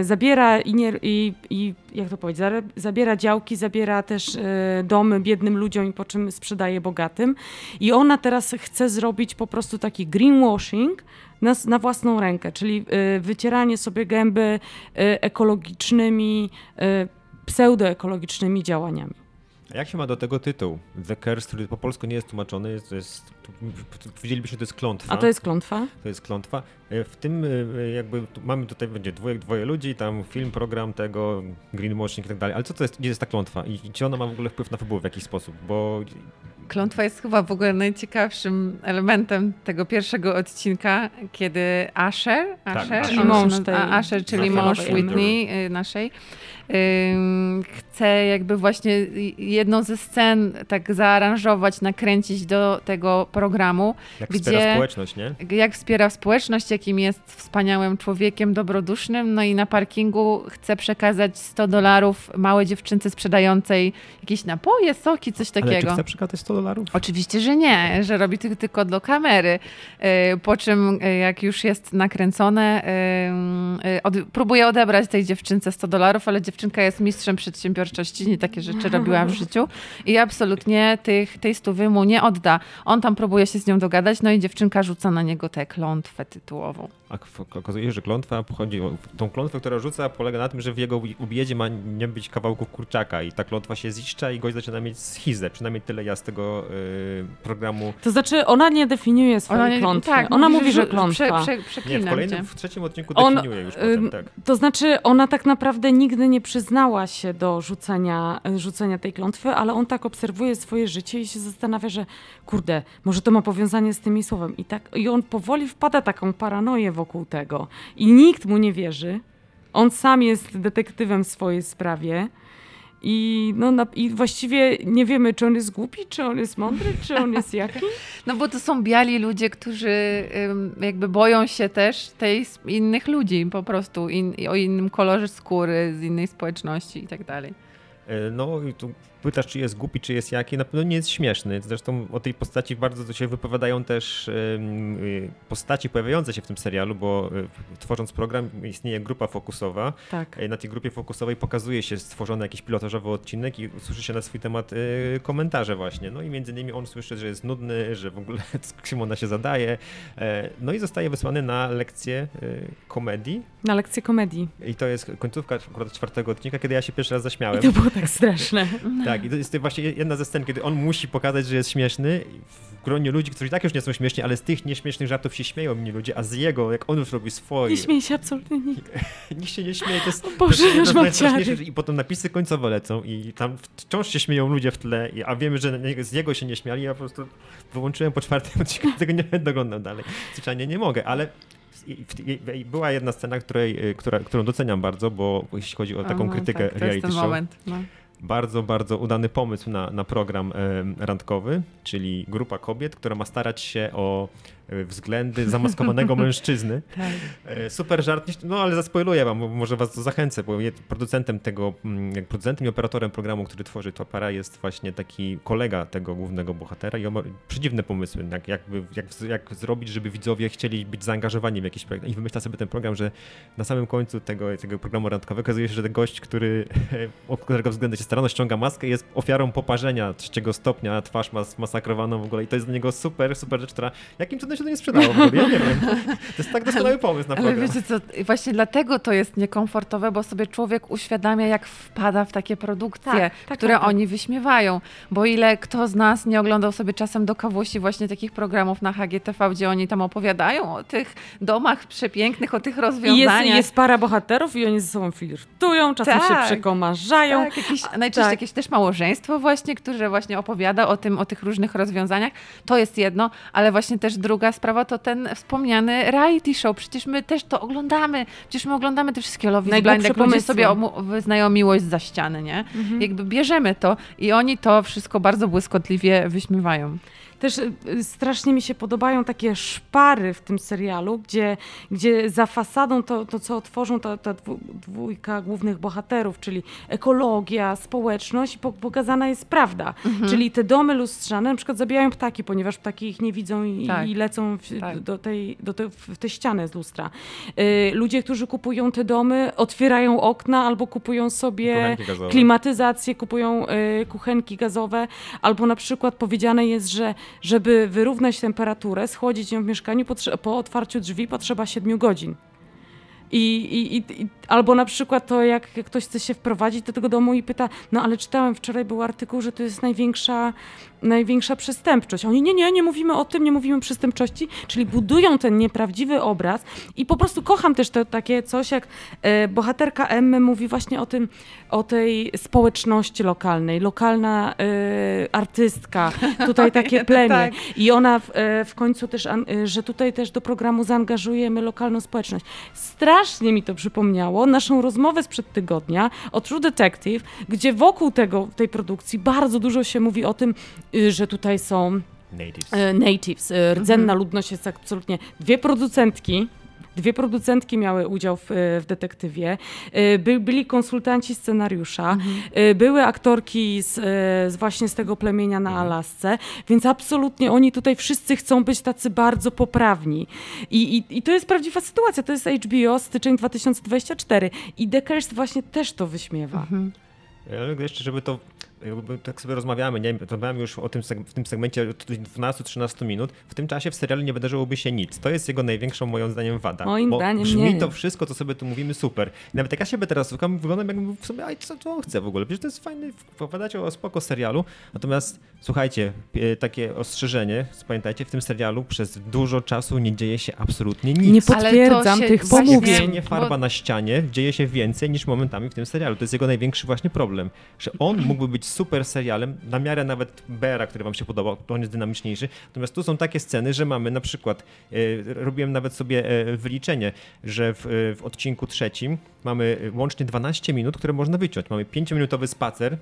y, zabiera i, nie, i, i jak to powiedzieć, zabiera działki, zabiera też y, domy biednym ludziom i po czym sprzedaje bogatym. I ona teraz chce zrobić po prostu taki greenwashing na, na własną rękę, czyli wycieranie sobie gęby ekologicznymi, pseudoekologicznymi działaniami. A jak się ma do tego tytuł? The Curse, który po polsku nie jest tłumaczony, jest, jest, powiedzielibyśmy, że to jest klątwa. A to jest klątwa? To jest klątwa. E, W tym e, jakby mamy tutaj będzie dwoje, dwoje ludzi, tam film, program tego, greenwashing i tak dalej. Ale co to jest, gdzie jest ta klątwa? I czy ona ma w ogóle wpływ na fabułę w jakiś sposób? Bo Klątwa jest chyba w ogóle najciekawszym elementem tego pierwszego odcinka, kiedy Asher, Asher, Asher. on się Mąż tej Asher czyli mąż Whitney y, naszej, chce jakby właśnie jedną ze scen tak zaaranżować, nakręcić do tego programu. Jak gdzie, wspiera społeczność, nie? Jak wspiera społeczność, jakim jest wspaniałym człowiekiem, dobrodusznym, no i na parkingu chce przekazać 100 dolarów małej dziewczynce sprzedającej jakieś napoje, soki, coś takiego. Ale czy chce przekazać 100 dolarów? Oczywiście, że nie, że robi to tylko do kamery. E, po czym, e, jak już jest nakręcone, e, od, próbuje odebrać tej dziewczynce 100 dolarów, ale dziewczynka jest mistrzem przedsiębiorczości, nie takie rzeczy robiła w życiu i absolutnie tych, tej stówy mu nie odda. On tam próbuje się z nią dogadać, no i dziewczynka rzuca na niego tę klątwę tytułową. A okazuje się, że klątwa pochodzi, tą klątwę, która rzuca, polega na tym, że w jego ubiedzie ma nie być kawałków kurczaka i ta klątwa się ziszcza i gość zaczyna mieć schizę. Przynajmniej tyle ja z tego y, programu. To znaczy, ona nie definiuje swojej ona nie, klątwy. Tak, ona mówi, że, że klątwa. Prze, prze, nie, w kolejnym, w trzecim odcinku On, definiuje już potem, tak. To znaczy, ona tak naprawdę nigdy nie przyznała się do rzucenia, rzucenia tej klątwy, ale on tak obserwuje swoje życie i się zastanawia, że kurde, może to ma powiązanie z tymi słowami. I, tak, i on powoli wpada taką paranoję wokół tego. I nikt mu nie wierzy. On sam jest detektywem w swojej sprawie. I, no, na, I właściwie nie wiemy, czy on jest głupi, czy on jest mądry, czy on jest jaki. No bo to są biali ludzie, którzy jakby boją się też tej innych ludzi po prostu, in, o innym kolorze skóry, z innej społeczności i tak dalej. E, no i tu pytasz, czy jest głupi, czy jest jaki, na pewno nie jest śmieszny. Zresztą o tej postaci bardzo się wypowiadają też y, postaci pojawiające się w tym serialu, bo y, tworząc program istnieje grupa fokusowa. Tak. Na tej grupie fokusowej pokazuje się stworzony jakiś pilotażowy odcinek i słyszy się na swój temat y, komentarze właśnie. No i między innymi on słyszy, że jest nudny, że w ogóle czym ona się zadaje. E, no i zostaje wysłany na lekcję komedii. Na lekcję komedii. I to jest końcówka akurat czwartego odcinka, kiedy ja się pierwszy raz zaśmiałem. I to było tak straszne. Tak, i to jest właśnie jedna ze scen, kiedy on musi pokazać, że jest śmieszny w gronie ludzi, którzy tak już nie są śmieszni, ale z tych nieśmiesznych żartów się śmieją inni ludzie, a z jego, jak on już robi swoje. Nie śmieje się absolutnie nikt. nikt się nie śmieje, to jest, o Boże, to jest I potem napisy końcowe lecą i tam wciąż się śmieją ludzie w tle, a wiemy, że z niego się nie śmiali, ja po prostu wyłączyłem po czwartym odcinku, tego nie będę oglądał dalej. Zwyczajnie nie mogę, ale była jedna scena, której, która, którą doceniam bardzo, bo jeśli chodzi o taką krytykę tak, to reality jest ten show, moment. No bardzo, bardzo udany pomysł na, na program e, randkowy, czyli grupa kobiet, która ma starać się o względy zamaskowanego mężczyzny. Tak. E, super żart, no ale zaspoiluję wam, może was to zachęcę, bo producentem tego, mm, producentem i operatorem programu, który tworzy Topara jest właśnie taki kolega tego głównego bohatera i on ma przedziwne pomysły, jak, jakby, jak, jak zrobić, żeby widzowie chcieli być zaangażowani w jakiś projekt. I wymyśla sobie ten program, że na samym końcu tego, tego programu randkowego okazuje się, że ten gość, który, od którego względu się starano, ściąga maskę, jest ofiarą poparzenia trzeciego stopnia, twarz ma masakrowaną w ogóle i to jest dla niego super, super rzecz, która jakim cudem się to nie sprzedało w ogóle, ja nie wiem. To jest tak doskonały pomysł na program. Ale wiecie co, właśnie dlatego to jest niekomfortowe, bo sobie człowiek uświadamia, jak wpada w takie produkcje, tak, tak, które tak, tak. oni wyśmiewają. Bo ile kto z nas nie oglądał sobie czasem do kawusi właśnie takich programów na HGTV, gdzie oni tam opowiadają o tych domach przepięknych, o tych rozwiązaniach. I jest, jest para bohaterów i oni ze sobą flirtują, czasem się tak. przekomarzają. Tak, jakieś, najczęściej tak. jakieś też małżeństwo właśnie, które właśnie opowiada o tym, o tych różnych rozwiązaniach. To jest jedno, ale właśnie też druga sprawa to ten wspomniany reality show. Przecież my też to oglądamy. Przecież my oglądamy te wszystkie Love is Blind, jak ludzie sobie wyznają miłość za ściany, nie? Mhm. Jakby bierzemy to i oni to wszystko bardzo błyskotliwie wyśmiewają. Też y, strasznie mi się podobają takie szpary w tym serialu, gdzie, gdzie za fasadą to, to co otworzą ta, ta dwójka głównych bohaterów, czyli ekologia, społeczność, pokazana jest prawda. Mhm. Czyli te domy lustrzane na przykład zabijają ptaki, ponieważ ptaki ich nie widzą i, tak. i lecą w, tak. do tej, do te, w te ściany z lustra. Y, ludzie, którzy kupują te domy, otwierają okna albo kupują sobie klimatyzację, kupują y, kuchenki gazowe, albo na przykład powiedziane jest, że żeby wyrównać temperaturę, schłodzić ją w mieszkaniu po otwarciu drzwi potrzeba 7 godzin. I, i, i, albo na przykład to, jak ktoś chce się wprowadzić do tego domu i pyta, no ale czytałem wczoraj był artykuł, że to jest największa największa przestępczość. Oni nie, nie, nie mówimy o tym, nie mówimy o przestępczości, czyli budują ten nieprawdziwy obraz i po prostu kocham też to takie coś, jak e, bohaterka Emmy mówi właśnie o tym, o tej społeczności lokalnej, lokalna e, artystka, tutaj takie plemię tak. i ona w, e, w końcu też, e, że tutaj też do programu zaangażujemy lokalną społeczność. Strasznie mi to przypomniało naszą rozmowę sprzed tygodnia o True Detective, gdzie wokół tego, tej produkcji bardzo dużo się mówi o tym, Y, że tutaj są Natives. E, Natives. E, Rdzenna ludność jest absolutnie... Dwie producentki, Dwie producentki miały udział w, w detektywie. E, By, byli konsultanci scenariusza. E, Były aktorki z, e, z właśnie z tego plemienia na Alasce, więc absolutnie oni tutaj wszyscy chcą być tacy bardzo poprawni. I, i, i to jest prawdziwa sytuacja. To jest HBO, styczeń 2024. I Deckers właśnie też to wyśmiewa. Ale jeszcze, żeby to jakby tak sobie rozmawiamy, nie rozmawiamy już o tym, w tym segmencie od 12-13 minut, w tym czasie w serialu nie wydarzyłoby się nic. To jest jego największą moim zdaniem wada. Moim bo zdaniem brzmi nie. to wszystko, co sobie tu mówimy super. I nawet jak ja siebie teraz słucham, wyglądam jakbym w sobie, aj, co, co on chce w ogóle? Przecież to jest fajny, opowiadacie o spoko serialu, natomiast słuchajcie, e, takie ostrzeżenie, pamiętajcie, w tym serialu przez dużo czasu nie dzieje się absolutnie nic. Nie Ale to potwierdzam się tych pomówień. Nie farba Bo- na ścianie, dzieje się więcej niż momentami w tym serialu. To jest jego największy właśnie problem, że on mógłby być super serialem, na miarę nawet Bera, który wam się podobał, to on jest dynamiczniejszy. Natomiast tu są takie sceny, że mamy na przykład, e, robiłem nawet sobie e, wyliczenie, że w, e, w odcinku trzecim mamy łącznie 12 minut, które można wyciąć. Mamy 5-minutowy spacer,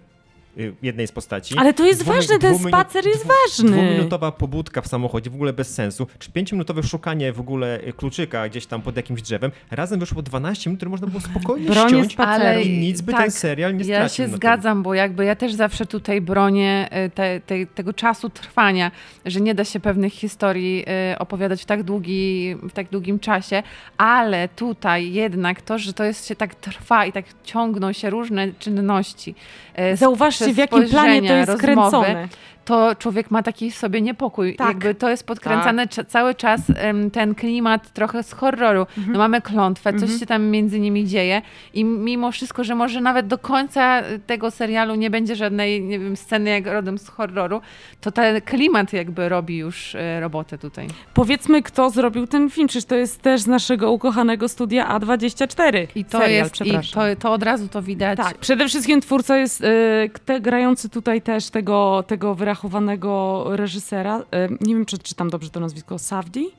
jednej z postaci. Ale to jest ważne, ten spacer jest dwu- ważny. Dwuminutowa pobudka w samochodzie, w ogóle bez sensu. Czy pięciominutowe szukanie w ogóle y, kluczyka gdzieś tam pod jakimś drzewem. Razem wyszło 12 minut, które można było spokojnie Bronie ściąć spaceru. Ale i nic by ten tak, serial nie Ja stracił. się na tym. zgadzam, bo jakby ja też zawsze tutaj bronię y, te, te, tego czasu trwania, że nie da się pewnych historii y, opowiadać w tak, długi, w tak długim czasie, ale tutaj jednak to, że to jest się tak trwa i tak ciągną się różne czynności. y, Zauważcie, w jakim planie to jest rozmowy, kręcone. To człowiek ma taki sobie niepokój. Tak. Jakby to jest podkręcane cza- cały czas ten klimat trochę z horroru. Mhm. No mamy klątwę, coś się tam między nimi dzieje i mimo wszystko, że może nawet do końca tego serialu nie będzie żadnej, nie wiem, sceny jak rodem z horroru, to ten klimat jakby robi już e, robotę tutaj. Powiedzmy, kto zrobił ten film, przecież to jest też z naszego ukochanego studia A24. I to Serial, jest, i to, to od razu to widać. Tak, przede wszystkim twórca jest e, te, grający tutaj też tego, tego wyrachowanego reżysera. E, nie wiem, czy czytam dobrze to nazwisko. Savdi?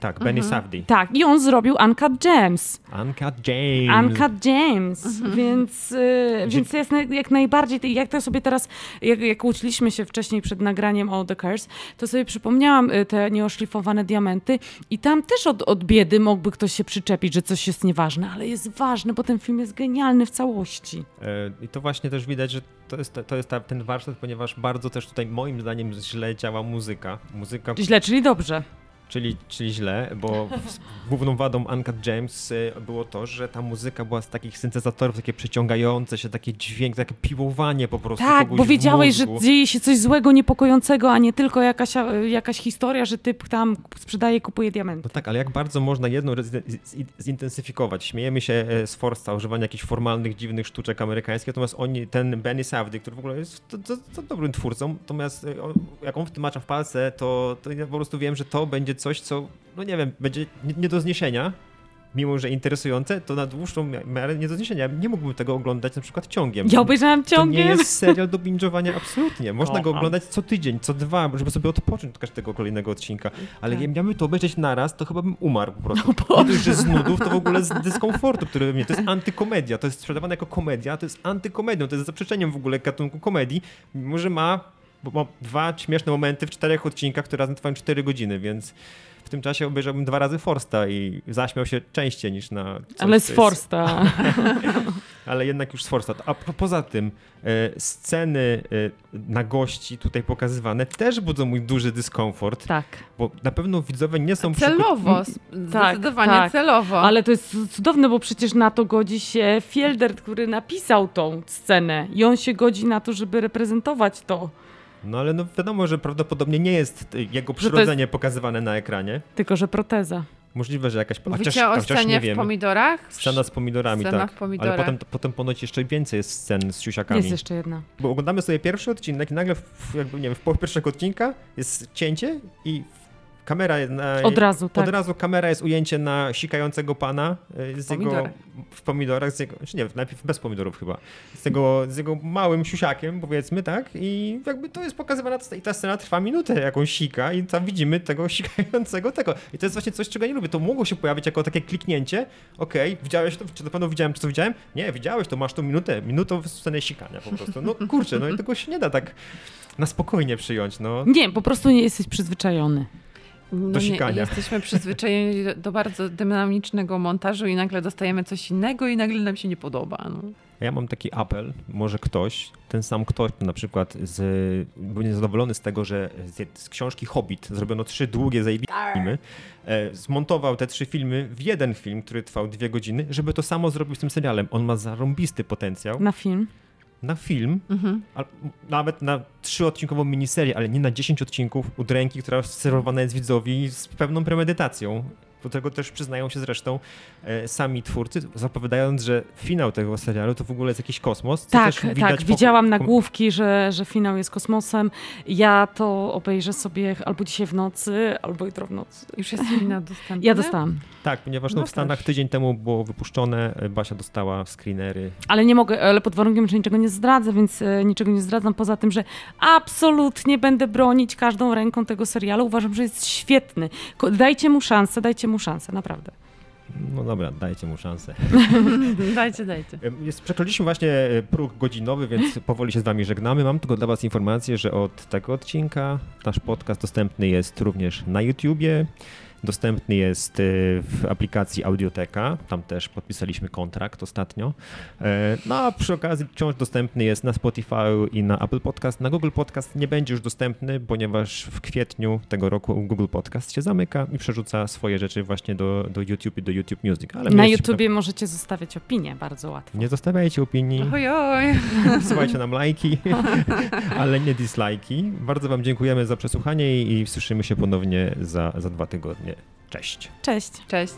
Tak, Benny Safdie. Tak, i on zrobił Uncut Gems. Uncut James. Uncut James, więc, y, więc jest na- jak najbardziej, jak to sobie teraz, jak, jak uczyliśmy się wcześniej przed nagraniem o The Curse, to sobie przypomniałam y, te nieoszlifowane diamenty i tam też od, od biedy mógłby ktoś się przyczepić, że coś jest nieważne, ale jest ważne, bo ten film jest genialny w całości. E, I to właśnie też widać, że to jest, to jest ta, ten warsztat, ponieważ bardzo też tutaj moim zdaniem źle działa muzyka. Muzyka, Źle, czyli dobrze. Czyli, czyli źle, bo główną wadą Uncut James e, było to, że ta muzyka była z takich syntezatorów, takie przeciągające się, takie dźwięk, takie piłowanie po prostu Tak, bo wiedziałeś, że dzieje się coś złego, niepokojącego, a nie tylko jakaś, jakaś historia, że typ tam sprzedaje, kupuje diamenty. No tak, ale jak bardzo można jedną zintensyfikować? Śmiejemy się e, z Forsta, używania jakichś formalnych, dziwnych sztuczek amerykańskich, natomiast oni, ten Benny Safdie, który w ogóle jest to, to, to dobrym twórcą, natomiast e, jak on w tym macza w palce, to, to ja po prostu wiem, że to będzie coś, co, no nie wiem, będzie nie, nie do zniesienia, mimo że interesujące, to na dłuższą miarę nie do zniesienia. Ja nie mógłbym tego oglądać na przykład ciągiem. Ja obejrzałam To nie ciągiem. jest serial do binge'owania absolutnie. Można go Kocham. oglądać co tydzień, co dwa, żeby sobie odpocząć od każdego kolejnego odcinka. Ale Tak. jak miałbym to obejrzeć naraz, to chyba bym umarł po prostu. nie dość, że z nudów, to w ogóle z dyskomfortu, który mnie. To jest antykomedia. To jest sprzedawane jako komedia, to jest antykomedią. To jest zaprzeczeniem w ogóle gatunku komedii, mimo że ma dwa śmieszne momenty w czterech odcinkach, które razem trwają cztery godziny, więc w tym czasie obejrzałbym dwa razy Forsta i zaśmiał się częściej niż na coś, Ale z Forsta. ale jednak już z Forsta. A po, poza tym e, sceny e, na gości tutaj pokazywane też budzą mój duży dyskomfort, tak. bo na pewno widzowie nie są Celowo, przygo- Tak, zdecydowanie tak. celowo. Ale to jest cudowne, bo przecież na to godzi się Fieldert, który napisał tą scenę i on się godzi na to, żeby reprezentować to. No ale no wiadomo, że prawdopodobnie nie jest jego to jest- przyrodzenie pokazywane na ekranie. Tylko, że proteza. Możliwe, że jakaś... Mówicie o chociaż scenie nie w wiem. pomidorach? Scena z pomidorami, Scena tak. w pomidorach. Ale potem, potem ponoć jeszcze więcej jest scen z siusiakami. Jest jeszcze jedna. Bo oglądamy sobie pierwszy odcinek i nagle w- jakby, nie wiem, w połowie pierwszego odcinka jest cięcie i kamera na, Od razu, tak. Od razu kamera jest ujęcie na sikającego pana y, z jego w pomidorach, z jego, czy nie, najpierw bez pomidorów chyba, z jego, z jego małym siusiakiem powiedzmy, tak? I jakby to jest pokazywana i ta scena trwa minutę, jaką sika i tam widzimy tego sikającego tego. I to jest właśnie coś, czego nie lubię. To mogło się pojawić jako takie kliknięcie, okej, widziałeś to, czy to pewno widziałem, czy to widziałem? Nie, widziałeś to, masz tą minutę, minutą scenę sikania po prostu. No kurczę, no i tego się nie da tak na spokojnie przyjąć, no. Nie, po prostu nie jesteś przyzwyczajony. No Do nie, sikania. jesteśmy przyzwyczajeni do, do bardzo dynamicznego montażu i nagle dostajemy coś innego i nagle nam się nie podoba. No. Ja mam taki apel, może ktoś, ten sam ktoś na przykład z, był niezadowolony z tego, że z, z książki Hobbit zrobiono trzy długie, zajebiste filmy, e, zmontował te trzy filmy w jeden film, który trwał dwie godziny, żeby to samo zrobił z tym serialem. On ma zarąbisty potencjał Na film. Na film, Mhm. a, nawet na trzyodcinkową miniserię, ale nie na 10 odcinków udręki, która serwowana jest widzowi z pewną premedytacją. Do tego też przyznają się zresztą e, sami twórcy, zapowiadając, że finał tego serialu to w ogóle jest jakiś kosmos. co Tak, też tak. po- Widziałam nagłówki, że, że finał jest kosmosem. Ja to obejrzę sobie albo dzisiaj w nocy, albo jutro w nocy. Już jest wina dostępna. Ja dostałam. Tak, ponieważ no, No w Stanach też. tydzień temu było wypuszczone, e, Basia dostała screenery. Ale nie mogę, ale pod warunkiem, że niczego nie zdradzę, więc e, niczego nie zdradzam. Poza tym, że absolutnie będę bronić każdą ręką tego serialu. Uważam, że jest świetny. Ko- Dajcie mu szansę, dajcie mu szansę, naprawdę. No dobra, dajcie mu szansę. dajcie, dajcie. Jest, przekroczyliśmy właśnie e, próg godzinowy, więc powoli się z wami żegnamy. Mam tylko dla was informację, że od tego odcinka nasz podcast dostępny jest również na YouTubie. Dostępny jest e, w aplikacji Audioteka, tam też podpisaliśmy kontrakt ostatnio. E, No a przy okazji wciąż dostępny jest na Spotify i na Apple Podcast. Na Google Podcast nie będzie już dostępny, ponieważ w kwietniu tego roku Google Podcast się zamyka i przerzuca swoje rzeczy właśnie do, do YouTube i do YouTube Music. Ale Na YouTubie możecie zostawiać opinię, bardzo łatwo. Nie zostawiajcie opinii, Oj, oj. słuchajcie nam lajki, ale nie dislajki. Bardzo Wam dziękujemy za przesłuchanie i, i słyszymy się ponownie za, za dwa tygodnie. Cześć. Cześć. Cześć.